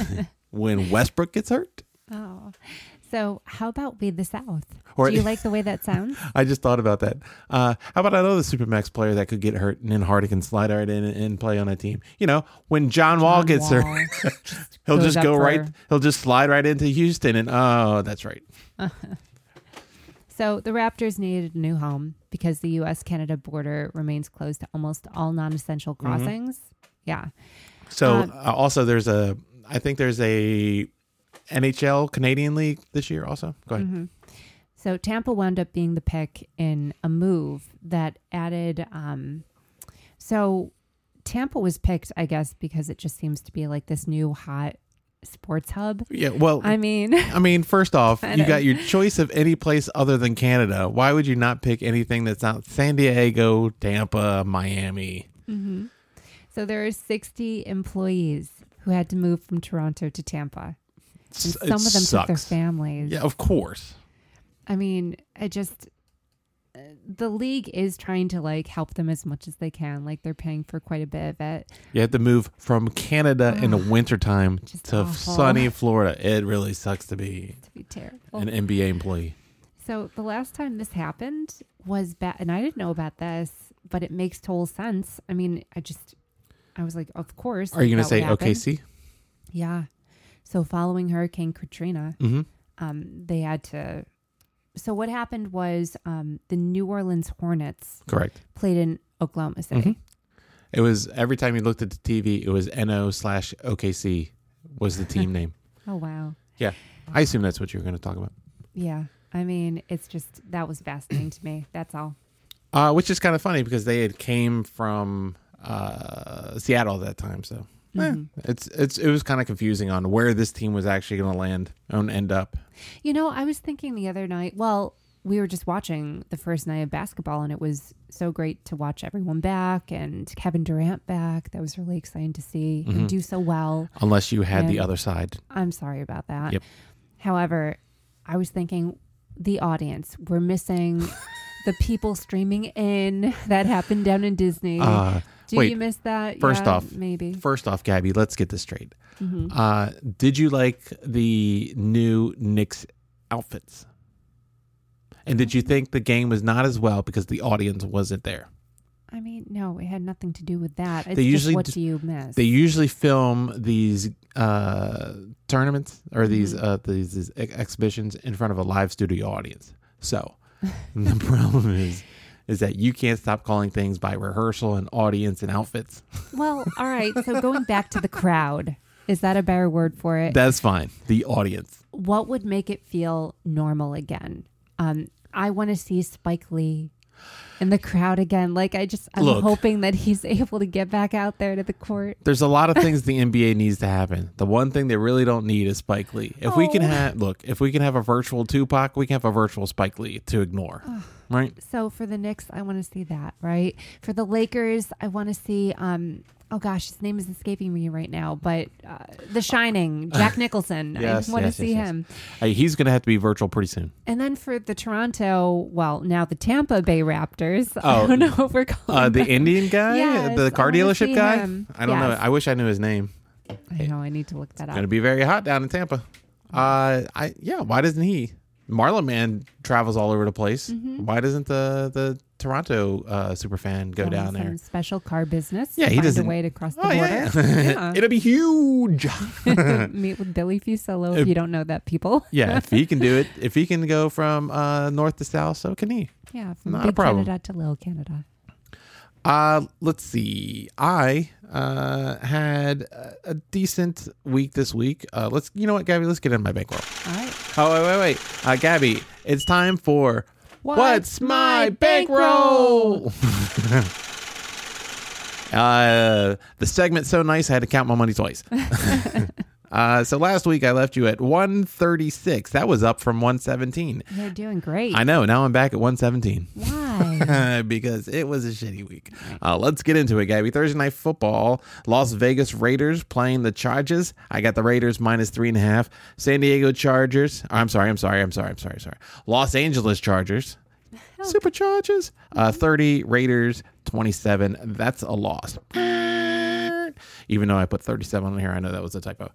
Speaker 1: when Westbrook gets hurt.
Speaker 2: Oh. So, how about we the South?
Speaker 1: Or-
Speaker 2: Do you like the way that sounds?
Speaker 1: I just thought about that. Uh, how about another Supermax player that could get hurt and then Hardy can slide right in and play on a team? You know, when John Wall
Speaker 2: John
Speaker 1: gets
Speaker 2: Wall
Speaker 1: hurt, he'll just go
Speaker 2: for-
Speaker 1: right. He'll just slide right into Houston, and oh, that's right.
Speaker 2: So, the Raptors needed a new home because the U.S. Canada border remains closed to almost all non essential
Speaker 1: Mm-hmm.
Speaker 2: crossings. Yeah.
Speaker 1: So
Speaker 2: Um,
Speaker 1: uh, also, there's a. I think there's a NHL Canadian League this year. Also, go ahead.
Speaker 2: Mhm. So Tampa wound up being the pick in a move that added. Um, so Tampa was picked, I guess, because it just seems to be like this new hot sports hub.
Speaker 1: Yeah. Well,
Speaker 2: I mean,
Speaker 1: I mean, first off, you got your choice of any place other than Canada. Why would you not pick anything that's not San Diego, Tampa, Miami?
Speaker 2: mhm. so there are 60 employees who had to move from Toronto to Tampa, some of them took their families.
Speaker 1: Yeah, of course.
Speaker 2: I mean, I just uh, the league is trying to like help them as much as they can. Like they're paying for quite a bit of it.
Speaker 1: You have to move from Canada in the wintertime to
Speaker 2: awful.
Speaker 1: sunny Florida. It really sucks to be
Speaker 2: To be terrible.
Speaker 1: an NBA employee.
Speaker 2: So the last time this happened was bad, and I didn't know about this, but it makes total sense. I mean, I just, I was like, of course.
Speaker 1: Are you going to say. OKC?
Speaker 2: Yeah. So following Hurricane Katrina,
Speaker 1: Mm-hmm.
Speaker 2: um, they had to. So what happened was um, the New Orleans Hornets
Speaker 1: Correct.
Speaker 2: played in Oklahoma City.
Speaker 1: Mhm. It was every time you looked at the TV, it was NO slash OKC was the team name.
Speaker 2: Oh wow.
Speaker 1: Yeah, I assume that's what you were going to talk about.
Speaker 2: Yeah. I mean, it's just that was fascinating to me. That's all.
Speaker 1: Uh, which is kind of funny because they had came from uh, Seattle at that time, so eh,
Speaker 2: Mhm.
Speaker 1: it's it's it was kind of confusing on where this team was actually going to land and end up.
Speaker 2: You know, I was thinking the other night, well, we were just watching the first night of basketball, and it was so great to watch everyone back and Kevin Durant back. That was really exciting to see him
Speaker 1: Mhm.
Speaker 2: do so well.
Speaker 1: Unless you had the other side.
Speaker 2: I'm sorry about that.
Speaker 1: Yep.
Speaker 2: However, I was thinking the audience, we're missing the people streaming in that happened down in Disney.
Speaker 1: Uh,
Speaker 2: do
Speaker 1: wait,
Speaker 2: you miss that?
Speaker 1: first
Speaker 2: Yeah,
Speaker 1: off,
Speaker 2: maybe.
Speaker 1: first off, Gabby, let's get this straight.
Speaker 2: Mhm.
Speaker 1: Uh, did you like the new Knicks outfits? And did you think the game was not as well because the audience wasn't there?
Speaker 2: I mean, no, it had nothing to do with that. It's
Speaker 1: They
Speaker 2: just
Speaker 1: usually
Speaker 2: what do you miss?
Speaker 1: They usually film these uh, tournaments or these
Speaker 2: Mhm.
Speaker 1: uh, these, these ex- exhibitions in front of a live studio audience. So the problem is is that you can't stop calling things by rehearsal and audience and outfits.
Speaker 2: Well, all right. So going back to the crowd, is that a better word for it?
Speaker 1: That's fine. The audience.
Speaker 2: what would make it feel normal again? Um, I want to see Spike Lee in the crowd again. Like I just, I'm
Speaker 1: Look.
Speaker 2: hoping that he's able to get back out there to the court.
Speaker 1: There's a lot of things the NBA needs to happen. The one thing they really don't need is Spike Lee. If we can
Speaker 2: Oh.
Speaker 1: have look, if we can have a virtual Tupac, we can have a virtual Spike Lee to ignore. right?
Speaker 2: So for the Knicks, I want to see that. Right. For the Lakers, I want to see. Um, oh gosh, his name is escaping me right now, but uh, The Shining, Jack Nicholson.
Speaker 1: Yes,
Speaker 2: I want
Speaker 1: yes,
Speaker 2: to see
Speaker 1: yes.
Speaker 2: him.
Speaker 1: Hey, he's going to have to be virtual pretty soon.
Speaker 2: And then for the Toronto, well, now the Tampa Bay Raptors.
Speaker 1: Oh,
Speaker 2: I don't know if we're calling
Speaker 1: Uh, the
Speaker 2: them-
Speaker 1: Indian guy,
Speaker 2: Yes,
Speaker 1: the
Speaker 2: I
Speaker 1: car
Speaker 2: wanna
Speaker 1: dealership guy.
Speaker 2: him.
Speaker 1: I don't know.
Speaker 2: Yes.
Speaker 1: I wish I knew his name.
Speaker 2: I know. I need to look that up.
Speaker 1: Going to
Speaker 2: up.
Speaker 1: be very hot down in Tampa. Uh, I yeah. Why doesn't he? Marlins Man travels all over the place.
Speaker 2: Mm-hmm.
Speaker 1: Why doesn't the the Toronto uh, super fan go down
Speaker 2: some
Speaker 1: there?
Speaker 2: Special car business.
Speaker 1: Yeah, he
Speaker 2: find
Speaker 1: doesn't-
Speaker 2: a way to cross the
Speaker 1: Oh
Speaker 2: border.
Speaker 1: yeah, it'll be huge.
Speaker 2: Meet with Billy Fuccillo if
Speaker 1: If-
Speaker 2: you don't know that, people.
Speaker 1: yeah, if he can do it, if he can go from uh, north to south, so can he.
Speaker 2: Yeah, from
Speaker 1: Not
Speaker 2: big. Canada to little Canada.
Speaker 1: Uh, let's see. I uh, had a, a decent week this week. Uh, let's, you know what, Gabby? Let's get in my bankroll.
Speaker 2: All right.
Speaker 1: Oh, wait, wait, wait. Uh, Gabby, it's time for What's, My Bankroll? uh, the segment's so nice, I had to count my money twice. uh, so last week I left you at 136. That was up from 117.
Speaker 2: You're doing great.
Speaker 1: I know. Now I'm back at 117.
Speaker 2: Why?
Speaker 1: because it was a shitty week. Uh, let's get into it, Gabby. Thursday night football. Las Vegas Raiders playing the Chargers. I got the Raiders minus three and a half. San Diego Chargers. I'm sorry. I'm sorry. I'm sorry. I'm sorry. Sorry. Los Angeles Chargers. Superchargers. Uh, 30 Raiders 27. That's a loss. Even though I put 37 on here, I know that was a typo.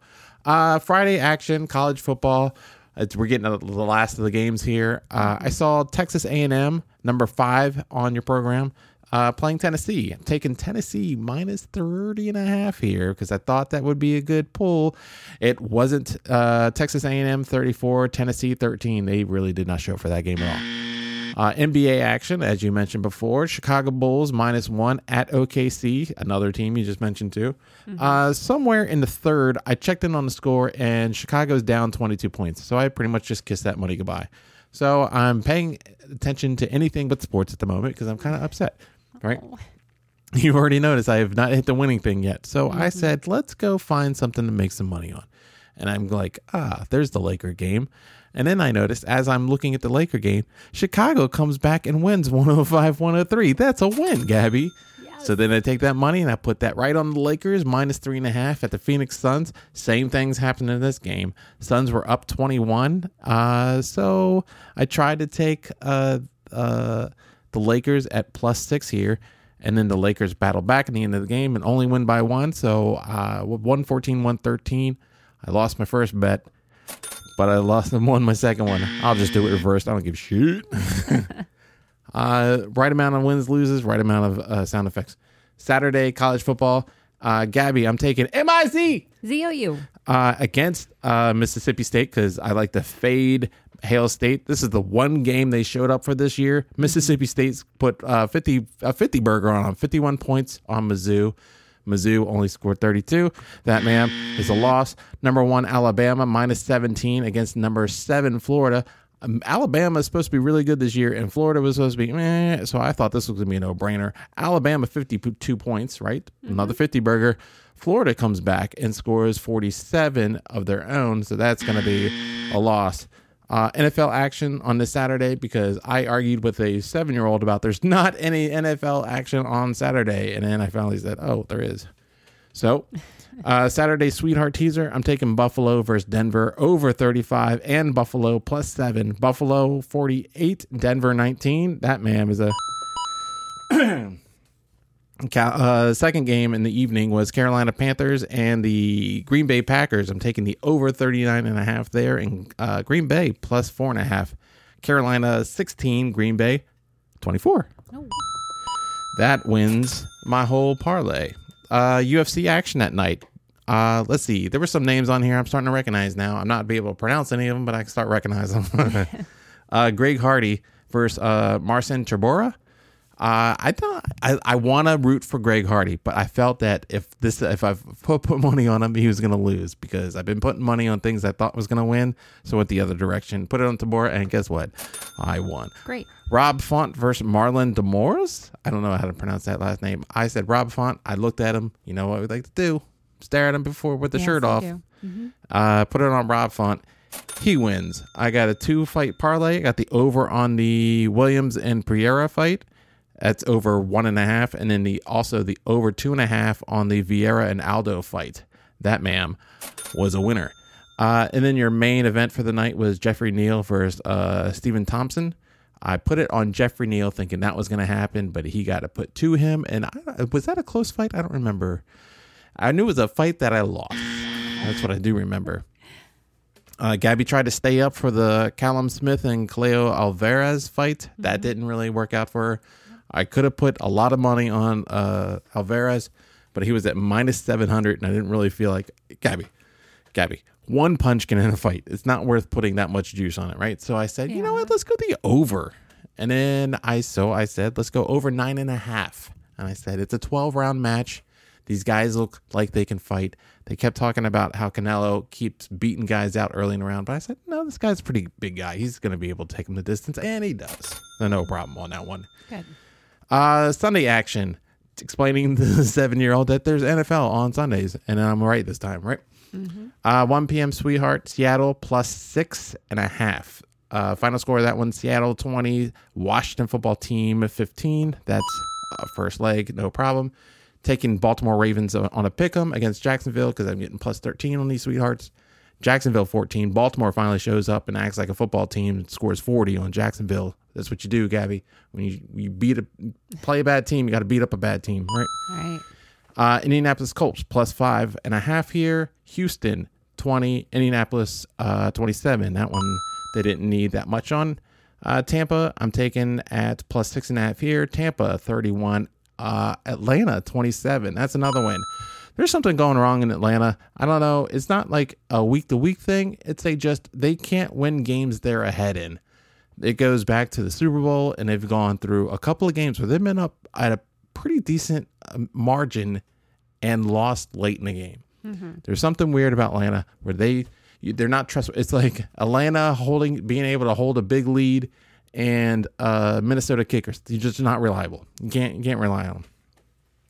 Speaker 1: Uh, Friday action, college football. It's, we're getting to the last of the games here. Uh, I saw Texas A&M number five on your program uh, playing Tennessee. I'm taking Tennessee minus 30 and a half here because I thought that would be a good pull. It wasn't uh, Texas A&M 34, Tennessee 13. They really did not show up for that game at all. Uh, NBA action, as you mentioned before, Chicago Bulls minus one at OKC, another team you just mentioned too. Uh, somewhere in the third, I checked in on the score and Chicago's down 22 points. So I pretty much just kissed that money goodbye. So I'm paying attention to anything but sports at the moment because I'm kind of upset, right? You've already noticed I have not hit the winning thing yet. So I said, let's go find something to make some money on. And I'm like, ah, there's the Laker game. And then I noticed as I'm looking at the Laker game, Chicago comes back and wins 105 103. That's a win, Gabby. So then I take that money and I put that right on the Lakers, minus three and a half at the Phoenix Suns. Same things happened in this game. Suns were up 21. Uh, so I tried to take uh, uh, the Lakers at plus six here. And then the Lakers battle back in the end of the game and only win by one. So uh, 114, 113. I lost my first bet, but I lost and won my second one. I'll just do it reversed. I don't give a shit. uh, right amount of wins, loses, right amount of uh, sound effects. Saturday, college football. Uh, Gabby, I'm taking MIC
Speaker 2: ZOU.
Speaker 1: uh, against uh, Mississippi State because I like to fade Hail State. This is the one game they showed up for this year. Mississippi State's put uh, 50 a 50 burger on them, 51 points on Mizzou. Mizzou only scored 32. That man is a loss. Number one Alabama minus 17 against number seven Florida. Um, Alabama is supposed to be really good this year, and Florida was supposed to be meh. So I thought this was going to be a no brainer. Alabama 52 points, right? Another 50 burger. Florida comes back and scores 47 of their own. So that's going to be a loss. Uh, NFL action on this Saturday because I argued with a seven year old about there's not any NFL action on Saturday. And then I finally said, oh, there is. So, uh, Saturday sweetheart teaser. I'm taking Buffalo versus Denver over 35 and Buffalo plus seven. Buffalo 48, Denver 19. That man is a. Uh, second game in the evening was Carolina Panthers and the Green Bay Packers. I'm taking the over 39 and a half there and uh, Green Bay plus four and a half. Carolina 16, Green Bay 24. That wins my whole parlay. Uh, UFC action at night. Uh, let's see. There were some names on here I'm starting to recognize now. I'm not be able to pronounce any of them, but I can start recognizing them. uh, Greg Hardy versus uh, Marcin Tybura. Uh, I don't. I, I want to root for Greg Hardy, but I felt that if this, if I put, put money on him, he was going to lose because I've been putting money on things I thought was going to win. So went the other direction, put it on Tybura, and guess what? I won.
Speaker 2: Great.
Speaker 1: Rob Font versus Marlon Demores. I don't know how to pronounce that last name. I said Rob Font. I looked at him. You know what we like to do? Stare at him before with the
Speaker 2: Yes,
Speaker 1: shirt off.
Speaker 2: Mhm.
Speaker 1: Uh, put it on Rob Font. He wins. I got a two fight parlay. I got the over on the Williams and Pereira fight. That's over one and a half, and then the also the over two and a half on the Vieira and Aldo fight. That ma'am was a winner. Uh, and then your main event for the night was Jeffrey Neal versus uh, Stephen Thompson. I put it on Jeffrey Neal, thinking that was going to happen, but he got to put to him. And I, was that a close fight? I don't remember. I knew it was a fight that I lost. That's what I do remember. Uh, Gabby tried to stay up for the Callum Smith and Canelo Alvarez fight. That didn't really work out for her. I could have put a lot of money on uh, Alvarez, but he was at minus 700, and I didn't really feel like Gabby, Gabby, one punch can end a fight. It's not worth putting that much juice on it, right? So I said, you know what? Let's go the over. And then I, so I said, let's go over nine and a half. And I said, it's a 12 round match. These guys look like they can fight. They kept talking about how Canelo keeps beating guys out early in the round, but I said, no, this guy's a pretty big guy. He's going to be able to take him the distance, and he does. So no problem on that one.
Speaker 2: Good.
Speaker 1: Uh, Sunday action, explaining to the seven year old that there's NFL on Sundays, and I'm right this time, right? Uh, 1 p.m. Sweetheart, Seattle plus six and a half. Uh, final score of that one Seattle 20, Washington football team 15. That's uh, first leg, no problem. Taking Baltimore Ravens on a pick 'em against Jacksonville because I'm getting plus 13 on these Sweethearts. Jacksonville 14. Baltimore finally shows up and acts like a football team and scores 40 on Jacksonville. That's what you do, Gabby. When you, you beat a play a bad team, you got to beat up a bad team, right?
Speaker 2: Right.
Speaker 1: Uh, Indianapolis Colts plus five and a half here. Houston 20. Indianapolis uh, 27. That one they didn't need that much on. Uh, Tampa, I'm taking at plus six and a half here. Tampa 31. Uh, Atlanta 27. That's another win. There's something going wrong in Atlanta. I don't know. It's not like a week to week thing. It's a just they can't win games they're ahead in. It goes back to the Super Bowl, and they've gone through a couple of games where they've been up at a pretty decent um, margin and lost late in the game. There's something weird about Atlanta where they they're not trustworthy. It's like Atlanta holding being able to hold a big lead and uh, Minnesota kickers. They're just not reliable. You can't you can't rely on them.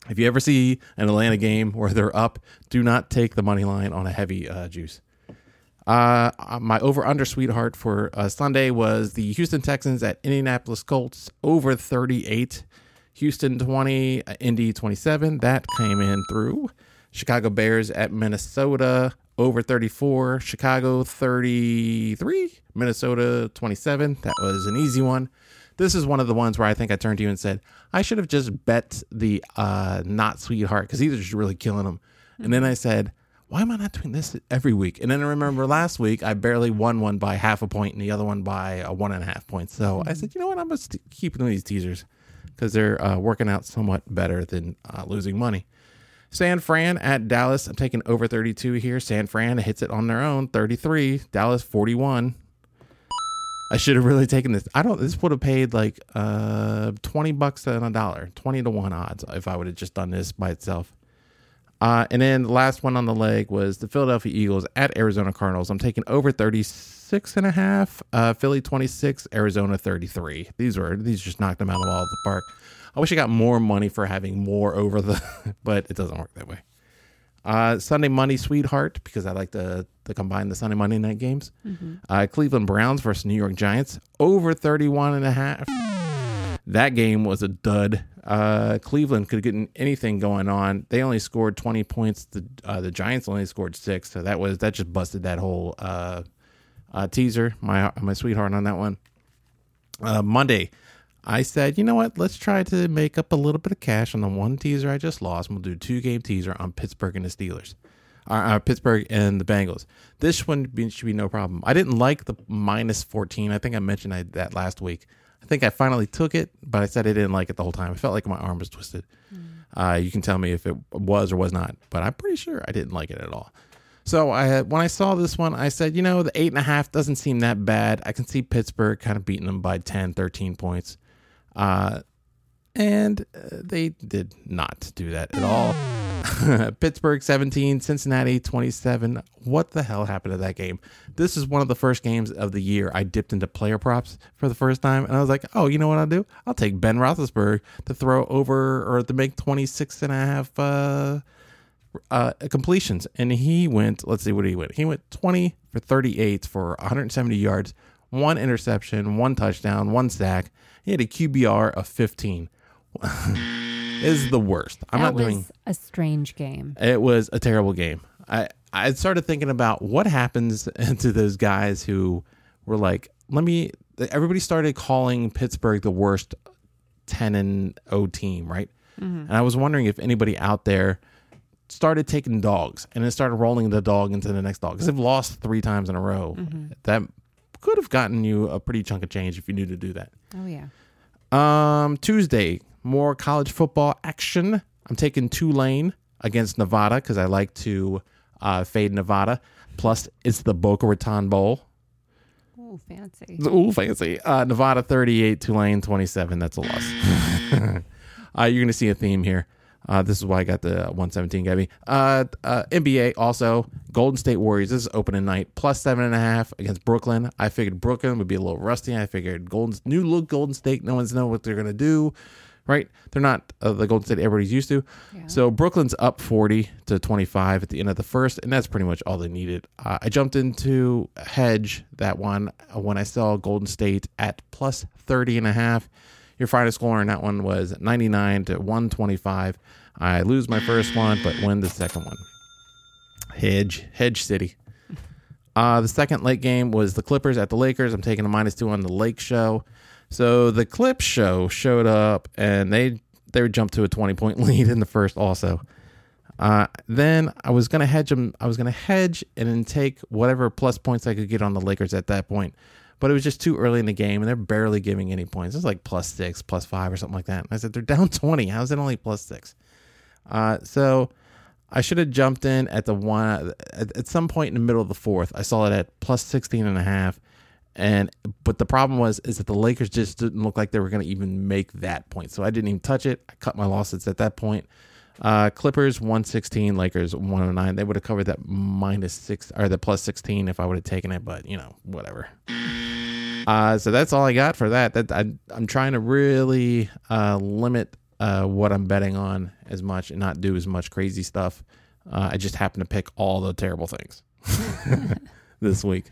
Speaker 1: If you ever see an Atlanta game where they're up, do not take the money line on a heavy uh, juice. Uh, my over under sweetheart for uh, Sunday was the Houston Texans at Indianapolis Colts over 38. Houston 20, uh, Indy 27. That came in through. Chicago Bears at Minnesota over 34. Chicago 33. Minnesota 27. That was an easy one. This is one of the ones where I think I turned to you and said, I should have just bet the uh, not sweetheart because these are just really killing them. And then I said, why am I not doing this every week? And then I remember last week I barely won one by half a point and the other one by a one and a half points. So I said, you know what? I'm going to keep doing these teasers because they're uh, working out somewhat better than uh, losing money. San Fran at Dallas. I'm taking over 32 here. San Fran hits it on their own 33. Dallas 41. I should have really taken this. I don't. This would have paid like uh, 20 bucks and a dollar, 20 to one odds if I would have just done this by itself. Uh, and then the last one on the leg was the Philadelphia Eagles at Arizona Cardinals. I'm taking over 36 and a half. Uh, Philly 26, Arizona 33. These were these just knocked them out of all the park. I wish I got more money for having more over the, but it doesn't work that way. Uh, Sunday Monday Sweetheart because I like to to combine the Sunday Monday night games. Uh, Cleveland Browns versus New York Giants over 31 and a half. That game was a dud. Uh, Cleveland could get anything going on. They only scored 20 points. The uh, the Giants only scored six. So that was that just busted that whole uh, uh, teaser. My my sweetheart on that one. Uh, Monday, I said, you know what? Let's try to make up a little bit of cash on the one teaser I just lost. We'll do two game teaser on Pittsburgh and the Steelers. Uh, uh, Pittsburgh and the Bengals. This one should be no problem. I didn't like the minus 14. I think I mentioned I, that last week. I think I finally took it, but I said I didn't like it the whole time. I felt like my arm was twisted. Uh, you can tell me if it was or was not, but I'm pretty sure I didn't like it at all. So I when I saw this one, I said, you know, the eight and a half doesn't seem that bad. I can see Pittsburgh kind of beating them by 10, 13 points. Uh, and uh, they did not do that at all. Pittsburgh 17, Cincinnati 27. What the hell happened to that game? This is one of the first games of the year I dipped into player props for the first time. And I was like, oh, you know what I'll do? I'll take Ben Roethlisberger to throw over or to make 26 and a half uh, uh, completions. And he went, let's see what he went. He went 20 for 38 for 170 yards, one interception, one touchdown, one sack. He had a QBR of 15. is the worst. I'm
Speaker 2: that
Speaker 1: not
Speaker 2: was
Speaker 1: doing
Speaker 2: a strange game.
Speaker 1: it was a terrible game. I I started thinking about what happens to those guys who were like, let me. Everybody started calling Pittsburgh the worst ten and O team, right? And I was wondering if anybody out there started taking dogs and then started rolling the dog into the next dog because they've lost three times in a row. That could have gotten you a pretty chunk of change if you knew to do that.
Speaker 2: Oh yeah.
Speaker 1: Um, Tuesday, more college football action. I'm taking Tulane against Nevada because I like to uh, fade Nevada. Plus, it's the Boca Raton Bowl.
Speaker 2: Oh, fancy.
Speaker 1: Ooh, fancy. Uh, Nevada 38, Tulane 27. That's a loss. uh, you're going to see a theme here. Uh, this is why I got the 117, Gabby. Uh, uh, NBA also, Golden State Warriors. This is opening night, plus seven and a half against Brooklyn. I figured Brooklyn would be a little rusty. I figured Golden new look Golden State. No one's know what they're gonna do, right? They're not uh, the Golden State everybody's used to.
Speaker 2: Yeah.
Speaker 1: So Brooklyn's up 40 to 25 at the end of the first, and that's pretty much all they needed. Uh, I jumped into hedge that one uh, when I saw Golden State at plus 30 and a half. Your final score on that one was 99 to 125. I lose my first one, but win the second one. Hedge, Hedge City. Uh, the second late game was the Clippers at the Lakers. I'm taking a minus two on the Lake Show. So the Clip Show showed up and they they jumped to a 20 point lead in the first also. Uh, then I was gonna hedge them. I was gonna hedge and then take whatever plus points I could get on the Lakers at that point. But it was just too early in the game, and they're barely giving any points. It was like plus six, plus five, or something like that. And I said they're down twenty. How's it only plus six? Uh, so I should have jumped in at the one at, at some point in the middle of the fourth. I saw it at plus 16 and a half. And but the problem was is that the Lakers just didn't look like they were going to even make that point. So I didn't even touch it. I cut my losses at that point. Uh, Clippers 116, Lakers 109. They would have covered that minus six or the plus 16 if I would have taken it, but you know, whatever. Uh, so that's all I got for that. That I, I'm trying to really uh, limit uh, what I'm betting on as much and not do as much crazy stuff. Uh, I just happen to pick all the terrible things this week.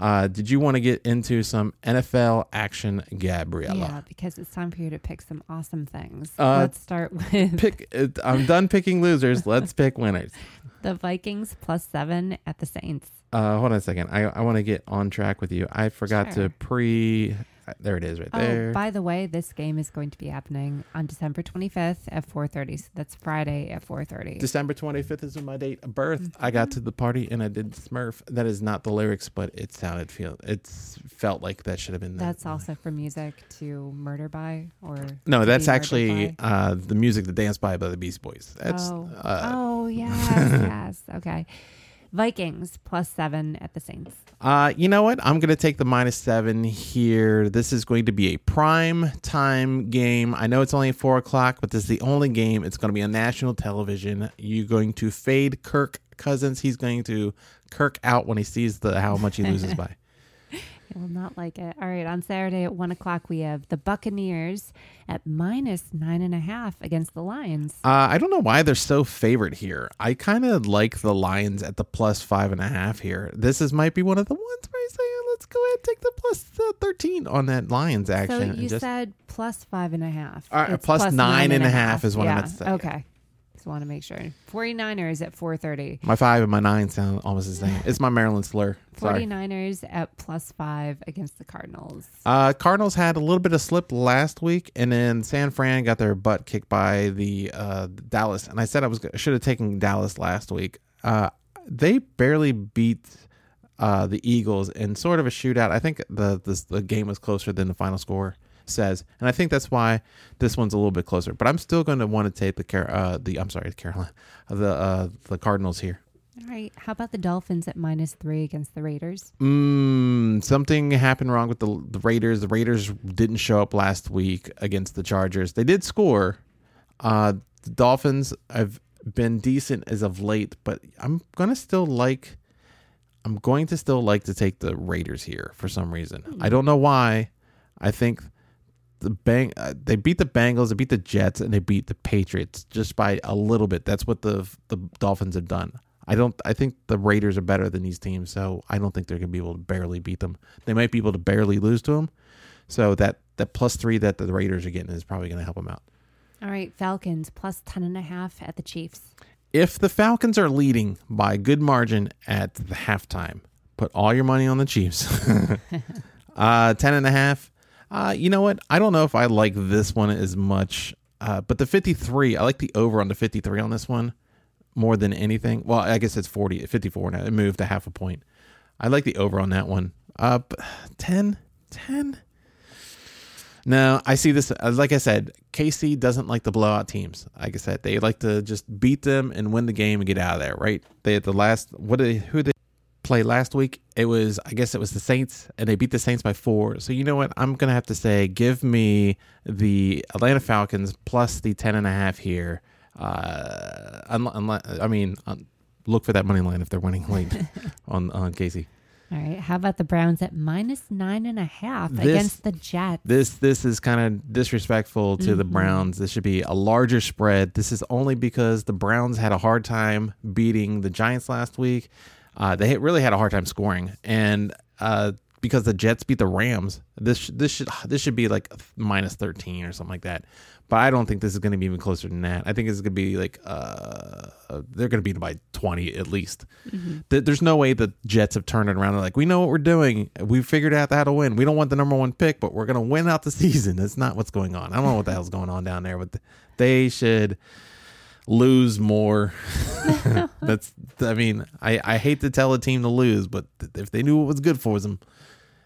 Speaker 1: Uh, did you want to get into some NFL action, Gabriella?
Speaker 2: Yeah, because it's time for you to pick some awesome things.
Speaker 1: Uh,
Speaker 2: Let's start with
Speaker 1: Pick. uh, I'm done picking losers. Let's pick winners.
Speaker 2: the Vikings plus seven at the Saints.
Speaker 1: Uh, hold on a second. I, I want to get on track with you. I forgot
Speaker 2: Sure.
Speaker 1: to pre. There it is, right there.
Speaker 2: Oh, by the way, this game is going to be happening on December 25th at 4:30. So that's Friday at 4:30.
Speaker 1: December 25th is my date of birth. I got to the party and I did Smurf. That is not the lyrics, but it sounded feel. It's felt like that should have been. the-
Speaker 2: That's also for music to murder by or
Speaker 1: No, that's actually uh, the music, the dance by by the Beast Boys. That's
Speaker 2: oh,
Speaker 1: uh,
Speaker 2: oh yes, yes. Okay. Vikings plus seven at the Saints.
Speaker 1: Uh, you know what? I'm going to take the minus seven here. This is going to be a prime time game. I know it's only four o'clock, but this is the only game. It's going to be on national television. You're going to fade Kirk Cousins. He's going to Kirk out when he sees the how much he loses by.
Speaker 2: I will not like it. All right. On Saturday at one o'clock, we have the Buccaneers at minus nine and a half against the Lions.
Speaker 1: Uh, I don't know why they're so favored here. I kind of like the Lions at the plus five and a half here. This is might be one of the ones where I say, "Oh, let's go ahead and take the uh, 13 on that Lions action.
Speaker 2: So
Speaker 1: and
Speaker 2: you
Speaker 1: just-
Speaker 2: said plus five and a half.
Speaker 1: Uh,
Speaker 2: It's
Speaker 1: plus nine and a half
Speaker 2: half
Speaker 1: is what I
Speaker 2: yeah.
Speaker 1: meant to say.
Speaker 2: Okay. Want to make sure. 49ers at 430.
Speaker 1: My five and my nine sound almost the same. It's my Maryland slur. Sorry.
Speaker 2: 49ers at plus five against the Cardinals.
Speaker 1: Uh, Cardinals had a little bit of slip last week, and then San Fran got their butt kicked by the uh, Dallas. And I said I was should have taken Dallas last week. Uh, they barely beat uh, the Eagles in sort of a shootout. I think the, the the game was closer than the final score says, and I think that's why this one's a little bit closer. But I'm still going to want to take the Car- uh, the I'm sorry, the Carolina, the uh, the Cardinals here.
Speaker 2: All right. How about the Dolphins at minus three against the Raiders?
Speaker 1: Mm, something happened wrong with the, the Raiders. The Raiders didn't show up last week against the Chargers. They did score. Uh, the Dolphins have been decent as of late, but I'm gonna still like. I'm going to still like to take the Raiders here for some reason. I don't know why. I think the bang uh, they beat the Bengals, they beat the Jets, and they beat the Patriots just by a little bit. That's what the the Dolphins have done. I don't. I think the Raiders are better than these teams, so I don't think they're going to be able to barely beat them. They might be able to barely lose to them. So that that plus three that the Raiders are getting is probably going to help them out.
Speaker 2: All right. Falcons plus ten and a half at the Chiefs.
Speaker 1: If the Falcons are leading by a good margin at the halftime, put all your money on the Chiefs. uh, ten and a half. Uh, you know what? I don't know if I like this one as much. Uh, but the 53, I like the over on the 53 on this one more than anything. Well, I guess it's 40, 54 now. It moved a half a point. I like the over on that one. Uh, but 10, 10. No, I see this. uh, Like I said, KC doesn't like the blowout teams. Like I said, they like to just beat them and win the game and get out of there. Right? They at the last. What did who they play last week? It was I guess it was the Saints, and they beat the Saints by four. So you know what? I'm gonna have to say, give me the Atlanta Falcons plus the ten and a half here. Uh, unless, I mean, um, look for that money line if they're winning late on on KC.
Speaker 2: All right. How about the Browns at minus nine and a half
Speaker 1: This-
Speaker 2: against the Jets?
Speaker 1: This this is kind of disrespectful to the
Speaker 2: Mhm.
Speaker 1: Browns. This should be a larger spread. This is only because the Browns had a hard time beating the Giants last week. Uh, they really had a hard time scoring, and uh, because the Jets beat the Rams, this sh- this should this should be like minus thirteen or something like that. But I don't think this is going to be even closer than that. I think it's going to be like uh, they're going to beat them by twenty at least. Th- There's no way the Jets have turned it around. They're like, we know what we're doing. We figured out how to win. We don't want the number one pick, but we're going to win out the season. That's not what's going on. I don't know what the hell's going on down there, but they should lose more. That's I mean, I I hate to tell a team to lose, but if they knew what was good for them,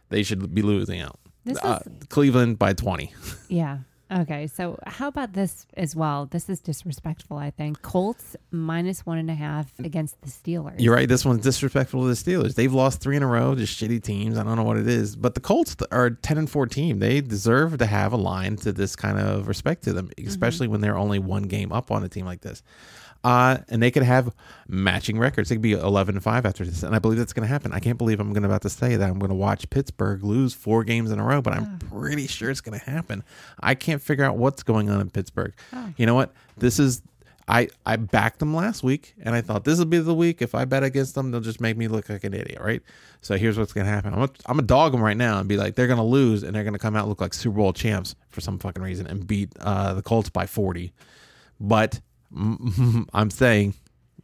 Speaker 1: they should be losing out.
Speaker 2: This
Speaker 1: Uh,
Speaker 2: is
Speaker 1: Cleveland by 20.
Speaker 2: yeah. Okay, so how about this as well? This is disrespectful, I think. Colts minus one and a half against the Steelers.
Speaker 1: You're right. This one's disrespectful to the Steelers. They've lost three in a row, just shitty teams. I don't know what it is, but the Colts are a 10 and 4 team. They deserve to have a line to this kind of respect to them, mm-hmm. especially when they're only one game up on a team like this. Uh, and they could have matching records. They could be 11 and 5 after this. And I believe that's going to happen. I can't believe I'm going to about to say that I'm going to watch Pittsburgh lose four games in a row, but I'm pretty sure it's going to happen. I can't figure out what's going on in Pittsburgh. You know what? This is I I backed them last week, and I thought this will be the week. If I bet against them, they'll just make me look like an idiot, right? So here's what's gonna happen. I'm I'm gonna dog them right now and be like, they're gonna lose, and they're gonna come out look like Super Bowl champs for some fucking reason and beat uh, the Colts by 40. But I'm saying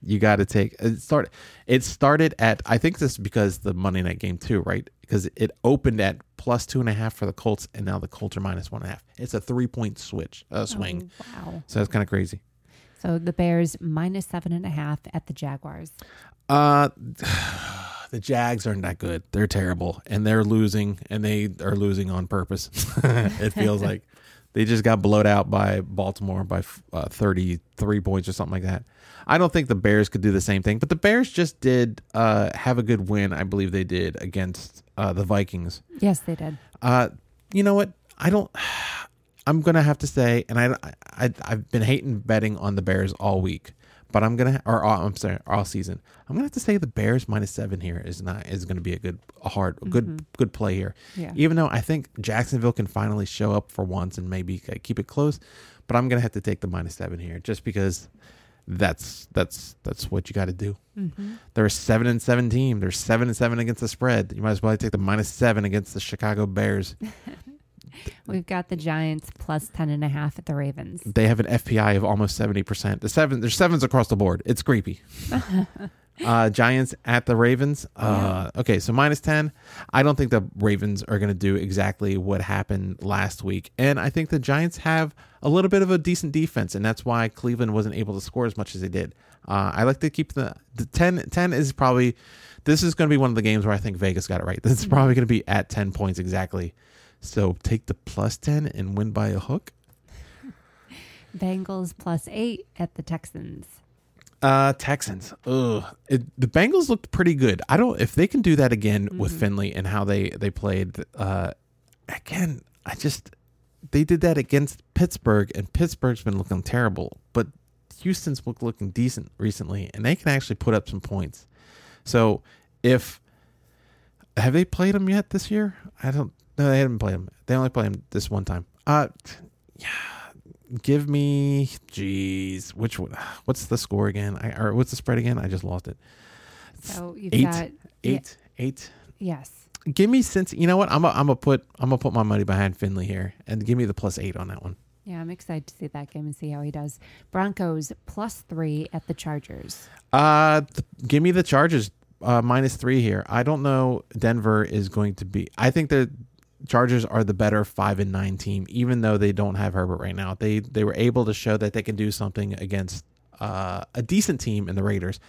Speaker 1: you got to take it start. It started at I think this is because the Monday night game too, right? Because it opened at plus two and a half for the Colts, and now the Colts are minus one and a half. It's a three point switch, uh, swing.
Speaker 2: Oh, wow.
Speaker 1: So that's kind of crazy.
Speaker 2: So the Bears minus seven and a half at the Jaguars.
Speaker 1: Uh, the Jags aren't that good. They're terrible, and they're losing, and they are losing on purpose. it feels like they just got blowed out by Baltimore by uh, 33 points or something like that. I don't think the Bears could do the same thing, but the Bears just did uh, have a good win. I believe they did against uh, the Vikings.
Speaker 2: Yes, they did.
Speaker 1: Uh, you know what? I don't. I'm gonna have to say, and I, I I've been hating betting on the Bears all week, but I'm gonna or all, I'm sorry, all season. I'm gonna have to say the Bears minus seven here is not is gonna be a good a hard a good good play here.
Speaker 2: Yeah.
Speaker 1: Even though I think Jacksonville can finally show up for once and maybe keep it close, but I'm gonna have to take the minus seven here just because that's that's that's what you got to do.
Speaker 2: Mm-hmm.
Speaker 1: They're a seven and seven team. They're seven and seven against the spread. You might as well take the minus seven against the Chicago Bears.
Speaker 2: We've got the Giants plus ten and a half at the Ravens.
Speaker 1: They have an FPI of almost seventy percent. The seven, there's sevens across the board. It's creepy. uh, Giants at the Ravens. Uh, okay, so minus ten. I don't think the Ravens are going to do exactly what happened last week, and I think the Giants have a little bit of a decent defense, and that's why Cleveland wasn't able to score as much as they did. Uh, I like to keep the the 10, 10 is probably this is going to be one of the games where I think Vegas got it right. This is probably going to be at ten points exactly. So take the plus ten and win by a hook.
Speaker 2: Bengals plus eight at the Texans.
Speaker 1: Uh, Texans. Ugh. It, the Bengals looked pretty good. I don't if they can do that again with Finley and how they they played. Uh, again, I just they did that against Pittsburgh, and Pittsburgh's been looking terrible, but Houston's look, looking decent recently, and they can actually put up some points. So if have they played them yet this year? I don't. No, they haven't played them. They only played them this one time. Uh, yeah. Give me, jeez, which one? What's the score again? I, or what's the spread again? I just lost it.
Speaker 2: So you've
Speaker 1: Eight,
Speaker 2: got
Speaker 1: Eight, eight.
Speaker 2: yes.
Speaker 1: Give me since you know what I'm. A, I'm gonna put. I'm gonna put my money behind Finley here, and give me the plus eight on that one.
Speaker 2: Yeah, I'm excited to see that game and see how he does. Broncos plus three at the Chargers.
Speaker 1: Uh, th- give me the Chargers uh, minus three here. I don't know. Denver is going to be. I think the Chargers are the better five and nine team, even though they don't have Herbert right now. They they were able to show that they can do something against uh, a decent team in the Raiders.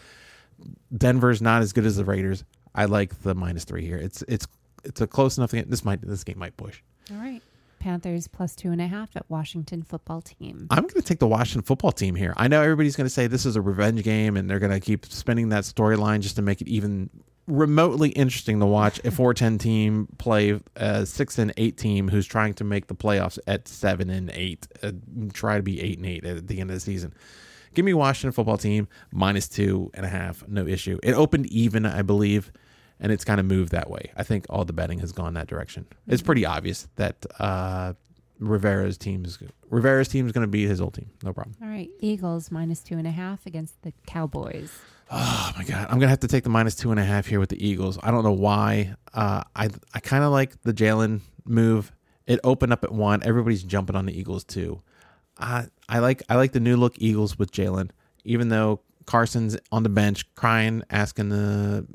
Speaker 1: Denver's not as good as the Raiders. I like the minus three here. It's it's it's a close enough game. This might this game might push.
Speaker 2: All right. Panthers plus two and a half at Washington football team.
Speaker 1: I'm going to take the Washington football team here. I know everybody's going to say this is a revenge game, and they're going to keep spinning that storyline just to make it even remotely interesting to watch a 4-10 team play a six and eight team who's trying to make the playoffs at seven and eight, uh, try to be eight and eight at the end of the season. Give me Washington football team minus two and a half, no issue. It opened even, I believe, and it's kind of moved that way. I think all the betting has gone that direction. It's pretty obvious that uh, Rivera's team is Rivera's team is going to beat his old team, no problem.
Speaker 2: All right. Eagles minus two and a half against the Cowboys.
Speaker 1: Oh my god, I'm gonna have to take the minus two and a half here with the Eagles. I don't know why. Uh, I I kind of like the Jalen move. It opened up at one. Everybody's jumping on the Eagles too. I I like I like the new look Eagles with Jalen, even though Carson's on the bench crying, asking the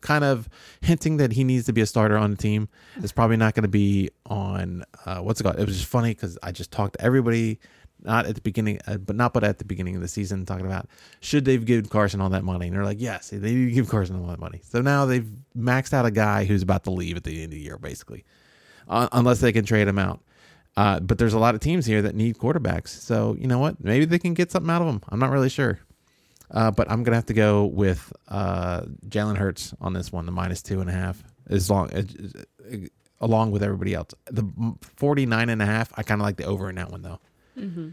Speaker 1: kind of hinting that he needs to be a starter on the team. It's probably not going to be on uh, what's it called. It was just funny because I just talked to everybody not at the beginning, uh, but not but at the beginning of the season, talking about should they've given Carson all that money, and they're like, yes, they need to give Carson all that money. So now they've maxed out a guy who's about to leave at the end of the year, basically, uh, unless they can trade him out. Uh, but there's a lot of teams here that need quarterbacks, so you know what? Maybe they can get something out of them. I'm not really sure. Uh, but I'm gonna have to go with uh, Jalen Hurts on this one, the minus two and a half, as long along with everybody else. The 49 and a half, I kind of like the over in that one though.
Speaker 2: Mm-hmm.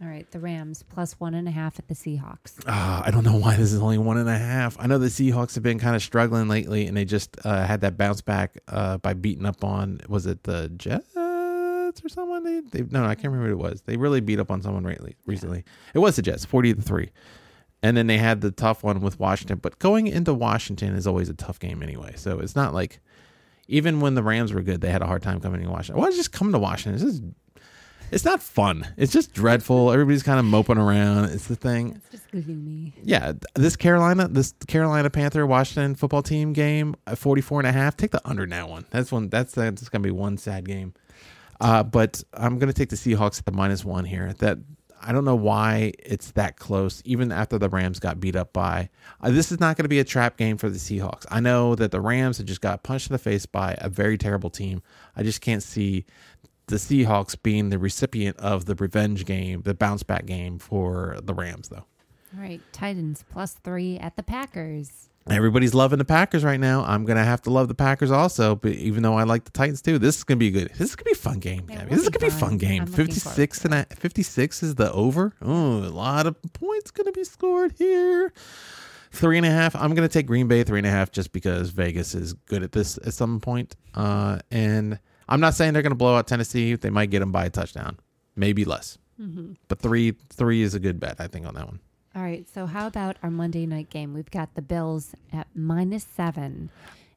Speaker 2: All right, the Rams plus one and a half at the Seahawks.
Speaker 1: Uh, I don't know why this is only one and a half. I know the Seahawks have been kind of struggling lately, and they just uh, had that bounce back uh, by beating up on was it the Jets or someone? They, they no, I can't remember who it was. They really beat up on someone lately, recently. It was the Jets, forty to three, and then they had the tough one with Washington. But going into Washington is always a tough game anyway, so it's not like even when the Rams were good, they had a hard time coming to Washington. Why just come to Washington? It's just, it's not fun. It's just dreadful. Everybody's kind of moping around. It's the thing.
Speaker 2: It's just gloomy.
Speaker 1: Yeah, this Carolina, this Carolina Panther Washington football team game, 44 and a half. Take the under in that one. That's one. That's that's gonna be one sad game. Uh, but I'm gonna take the Seahawks at the minus one here. That I don't know why it's that close, even after the Rams got beat up by. Uh, this is not going to be a trap game for the Seahawks. I know that the Rams have just got punched in the face by a very terrible team. I just can't see the Seahawks being the recipient of the revenge game, the bounce back game for the Rams, though.
Speaker 2: All right, Titans plus three at the Packers.
Speaker 1: Everybody's loving the Packers right now. I'm gonna have to love the Packers also, but even though I like the Titans too, this is gonna be a good. This is gonna be a fun game.
Speaker 2: Yeah,
Speaker 1: this is gonna be a fun
Speaker 2: fun.
Speaker 1: game.
Speaker 2: I'm
Speaker 1: 56
Speaker 2: forward
Speaker 1: and a, 56 is the over. Oh, a lot of points gonna be scored here. Three and a half. I'm gonna take Green Bay three and a half just because Vegas is good at this at some point. Uh, and I'm not saying they're gonna blow out Tennessee. They might get them by a touchdown, maybe less.
Speaker 2: Mm-hmm.
Speaker 1: But three three is a good bet, I think, on that one.
Speaker 2: All right, so how about our Monday night game? We've got the Bills at minus seven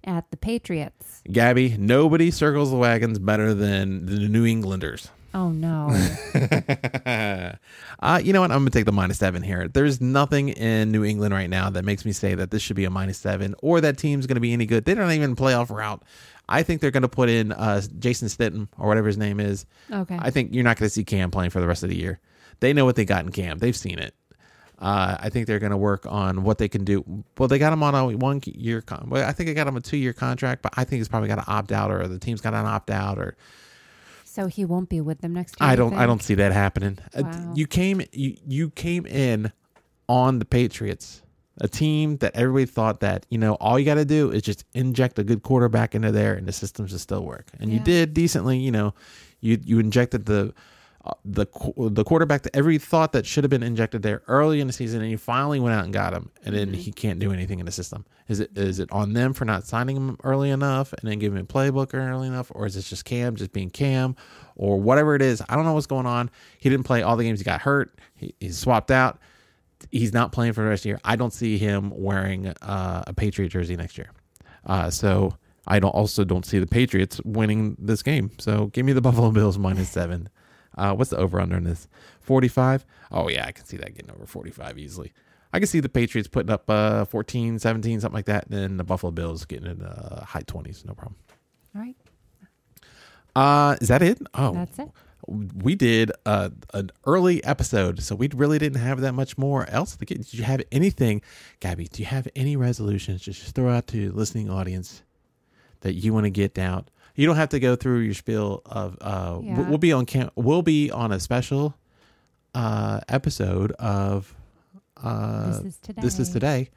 Speaker 2: at the Patriots.
Speaker 1: Gabby, nobody circles the wagons better than the New Englanders.
Speaker 2: Oh no.
Speaker 1: uh, you know what? I'm going to take the minus seven here. There's nothing in New England right now that makes me say that this should be a minus seven or that team's going to be any good. They don't even playoff route. I think they're going to put in uh, Jason Stitten or whatever his name is.
Speaker 2: Okay.
Speaker 1: I think you're not going to see Cam playing for the rest of the year. They know what they got in Cam. They've seen it. Uh, I think they're going to work on what they can do. Well, they got him on a one year. Con- well, I think they got him a two year contract, but I think he's probably got to opt out, or the team's got to opt out, or
Speaker 2: so he won't be with them next year.
Speaker 1: I don't. I
Speaker 2: think?
Speaker 1: don't see that happening. Uh, You came. You you came in on the Patriots, a team that everybody thought that you know all you got to do is just inject a good quarterback into there, and the systems will still work. And you did decently. You know, you you injected the. Uh, the the quarterback that every thought that should have been injected there early in the season, and you finally went out and got him, and then he can't do anything in the system. Is it is it on them for not signing him early enough and then giving him a playbook early enough, or is it just Cam just being Cam, or whatever it is? I don't know what's going on. He didn't play all the games. He got hurt. He, he's swapped out. He's not playing for the rest of the year. I don't see him wearing uh, a Patriot jersey next year. Uh, so I don't also don't see the Patriots winning this game. So give me the Buffalo Bills minus seven. Uh, what's the over under in this? 45? Oh, yeah, I can see that getting over 45 easily. I can see the Patriots putting up uh, 14, 17, something like that. And then the Buffalo Bills getting in the high 20s. No problem.
Speaker 2: All right,
Speaker 1: Uh, is that it? Oh,
Speaker 2: that's it.
Speaker 1: We did uh, an early episode, so we really didn't have that much more else to get. Did you have anything, Gabby? Do you have any resolutions? Just throw out to the listening audience that you want to get out. You don't have to go through your spiel of. Uh,
Speaker 2: Yeah.
Speaker 1: we'll- We'll be on cam- We'll be on a special uh, episode of. Uh,
Speaker 2: this is today.
Speaker 1: this is today.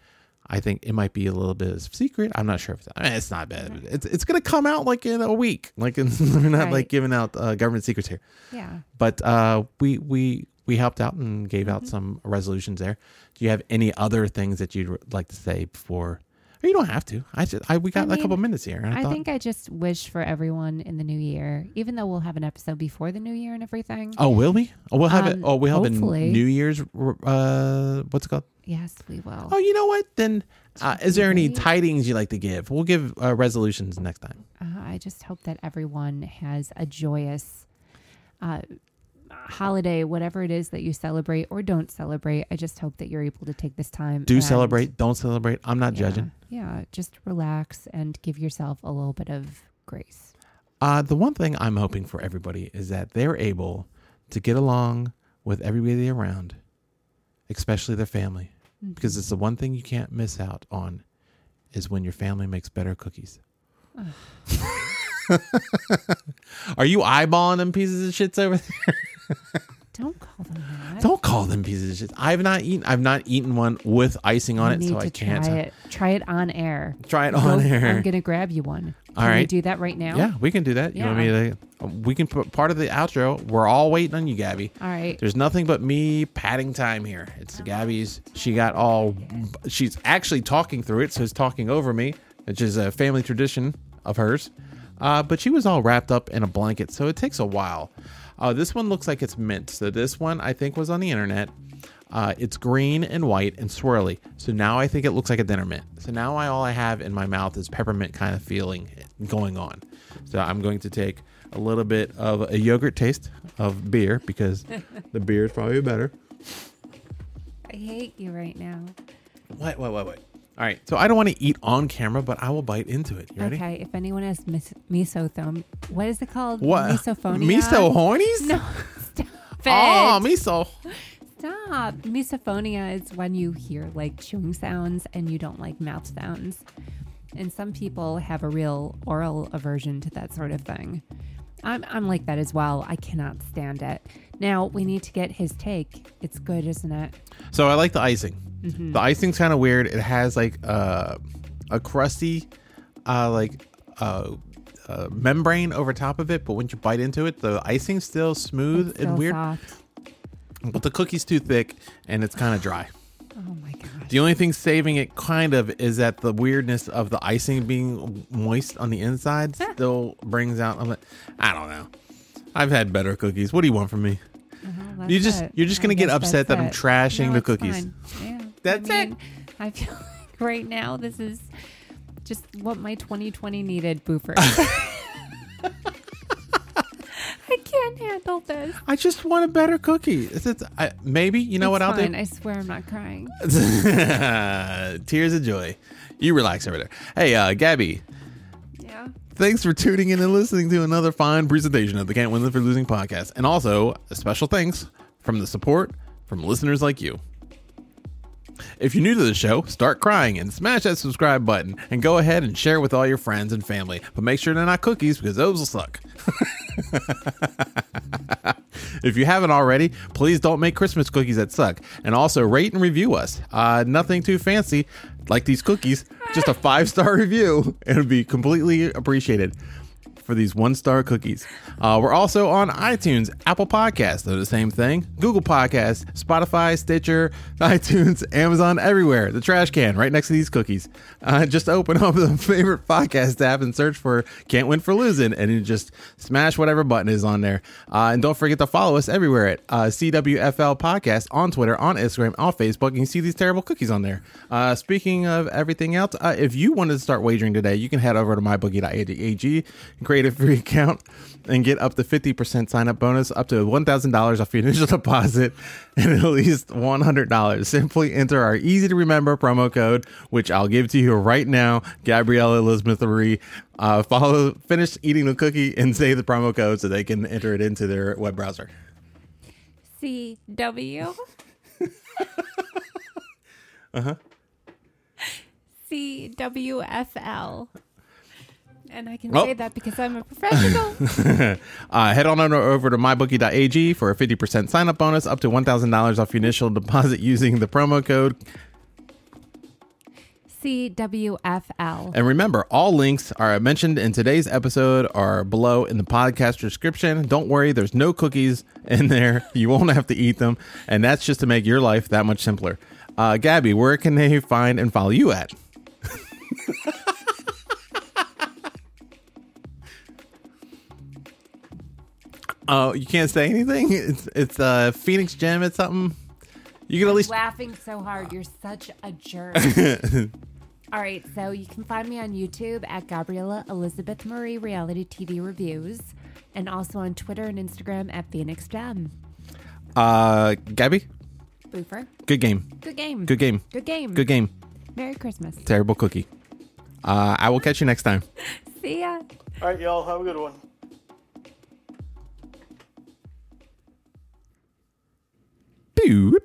Speaker 1: I think it might be a little bit of secret. I'm not sure if it's, I mean, it's not bad. It's it's gonna come out like in a week. Like we're not
Speaker 2: Right.
Speaker 1: like giving out uh, government secrets here
Speaker 2: Yeah.
Speaker 1: but uh, we we we helped out and gave
Speaker 2: Mm-hmm.
Speaker 1: out some resolutions there. Do you have any other things that you'd like to say before? You don't have to. I just I we got a couple minutes here. And I,
Speaker 2: I
Speaker 1: thought,
Speaker 2: think I just wish for everyone in the new year, even though we'll have an episode before the new year and everything.
Speaker 1: Oh, will we? Oh, we'll have it.
Speaker 2: Um,
Speaker 1: Oh, we'll have a. New Year's. Uh, what's it called?
Speaker 2: Yes, we will.
Speaker 1: Oh, you know what? Then, uh, is there any tidings you like to give? We'll give uh, resolutions next time.
Speaker 2: Uh, I just hope that everyone has a joyous uh, holiday, whatever it is that you celebrate or don't celebrate. I just hope that you're able to take this time.
Speaker 1: Do
Speaker 2: and-
Speaker 1: celebrate. Don't celebrate. I'm not
Speaker 2: Yeah,
Speaker 1: judging.
Speaker 2: Yeah, just relax and give yourself a little bit of grace.
Speaker 1: Uh, the one thing I'm hoping for everybody is that they're able to get along with everybody around, especially their family, because it's the one thing you can't miss out on is when your family makes better cookies. Are you eyeballing them pieces of shits over there?
Speaker 2: Don't call them that.
Speaker 1: Don't call them pieces of shit. I've not eaten. I've not eaten one with icing on it, so I can't
Speaker 2: try it. Try it on air.
Speaker 1: try it on air.
Speaker 2: I'm gonna grab you one.
Speaker 1: All
Speaker 2: Can we
Speaker 1: right.
Speaker 2: do that right now?
Speaker 1: Yeah, we can do that. You want me to? We can put part of the outro. We're all waiting on you, Gabby.
Speaker 2: All right.
Speaker 1: There's nothing but me padding time here. It's Gabby's. She got all. She's actually talking through it, so it's talking over me, which is a family tradition of hers. Uh, but she was all wrapped up in a blanket, so it takes a while. Uh, this one looks like it's mint. So this one I think was on the internet. Uh, it's green and white and swirly. So now I think it looks like a dinner mint. So now I, all I have in my mouth is peppermint kind of feeling going on. So I'm going to take a little bit of a yogurt taste of beer because the beer is probably better.
Speaker 2: I hate you right now.
Speaker 1: Wait, wait, wait, wait. All right. So I don't want to eat on camera, but I will bite into it. You ready?
Speaker 2: Okay. If anyone has mis- misotherm, what is it called?
Speaker 1: What?
Speaker 2: Misophonia.
Speaker 1: Miso hornies?
Speaker 2: No. Stop ah, it.
Speaker 1: Oh, miso.
Speaker 2: Stop. Misophonia is when you hear like chewing sounds and you don't like mouth sounds. And some people have a real oral aversion to that sort of thing. I'm, I'm like that as well. I cannot stand it. Now, we need to get his take. It's good, isn't it?
Speaker 1: So I like the icing.
Speaker 2: Mm-hmm.
Speaker 1: The icing's kind of weird. It has like uh, a crusty, uh, like uh, uh, membrane over top of it, but when you bite into it, the icing's still smooth
Speaker 2: It's
Speaker 1: and
Speaker 2: still
Speaker 1: weird.
Speaker 2: soft.
Speaker 1: But the cookie's too thick and it's kind of dry.
Speaker 2: Oh my gosh.
Speaker 1: The only thing saving it kind of is that the weirdness of the icing being moist on the inside still brings out. I'm like, I don't know. I've had better cookies. What do you want from me?
Speaker 2: Uh-huh,
Speaker 1: you just
Speaker 2: it.
Speaker 1: you're just
Speaker 2: I
Speaker 1: gonna get upset that I'm trashing
Speaker 2: No,
Speaker 1: the cookies. That's
Speaker 2: I
Speaker 1: it.
Speaker 2: I feel like right now this is just what my 2020 needed, Boofer. I can't handle this.
Speaker 1: I just want a better cookie. It's, it's, I, maybe you know
Speaker 2: It's
Speaker 1: what I'll
Speaker 2: fine.
Speaker 1: do.
Speaker 2: I swear I'm not crying.
Speaker 1: Tears of joy. You relax over there. Hey, uh, Gabby.
Speaker 2: Yeah.
Speaker 1: Thanks for tuning in and listening to another fine presentation of the Can't Win for Losing podcast. And also, a special thanks from the support from listeners like you. If you're new to the show, start crying and smash that subscribe button and go ahead and share with all your friends and family. But make sure they're not cookies because those will suck. if you haven't already, please don't make Christmas cookies that suck. And also rate and review us. Uh, nothing too fancy like these cookies, just a five star review. It would be completely appreciated for these one star cookies. Uh, we're also on iTunes, Apple Podcasts, they're the same thing, Google Podcasts, Spotify, Stitcher, iTunes, Amazon, everywhere. The trash can right next to these cookies. Uh, just open up the favorite podcast app and search for Can't Win for Losing, and you just smash whatever button is on there. Uh, and don't forget to follow us everywhere at uh, CWFL Podcast on Twitter, on Instagram, on Facebook. You see these terrible cookies on there. Uh, speaking of everything else, uh, if you wanted to start wagering today, you can head over to mybookie.ag and create a free account and get up to 50% sign up bonus, up to $1,000 off your initial deposit and at least $100. Simply enter our easy to remember promo code, which I'll give to you right now, Gabrielle Elizabeth Marie. Uh, follow, finish eating the cookie and say the promo code so they can enter it into their web browser.
Speaker 2: CW.
Speaker 1: Uh-huh.
Speaker 2: CWFL. And I can
Speaker 1: Oh.
Speaker 2: say that because I'm a professional.
Speaker 1: Uh, head on over to mybookie.ag for a 50% sign up bonus, up to $1,000 off your initial deposit using the promo code
Speaker 2: CWFL.
Speaker 1: And remember, all links are mentioned in today's episode are below in the podcast description. Don't worry, there's no cookies in there. You won't have to eat them. And that's just to make your life that much simpler. Uh, Gabby, where can they find and follow you at? Oh, you can't say anything? It's it's uh Phoenix Gem at something. You can at least
Speaker 2: laughing so hard. You're such a jerk. All right, so you can find me on YouTube at Gabriella Elizabeth Marie Reality TV Reviews, and also on Twitter and Instagram at Phoenix Gem.
Speaker 1: uh Gabby,
Speaker 2: Boofer,
Speaker 1: good game.
Speaker 2: good game.
Speaker 1: Good game.
Speaker 2: Good game.
Speaker 1: Good game.
Speaker 2: Merry Christmas.
Speaker 1: Terrible cookie. Uh I will catch you next time.
Speaker 2: See ya.
Speaker 4: All right, y'all. Have a good one.
Speaker 1: Pew,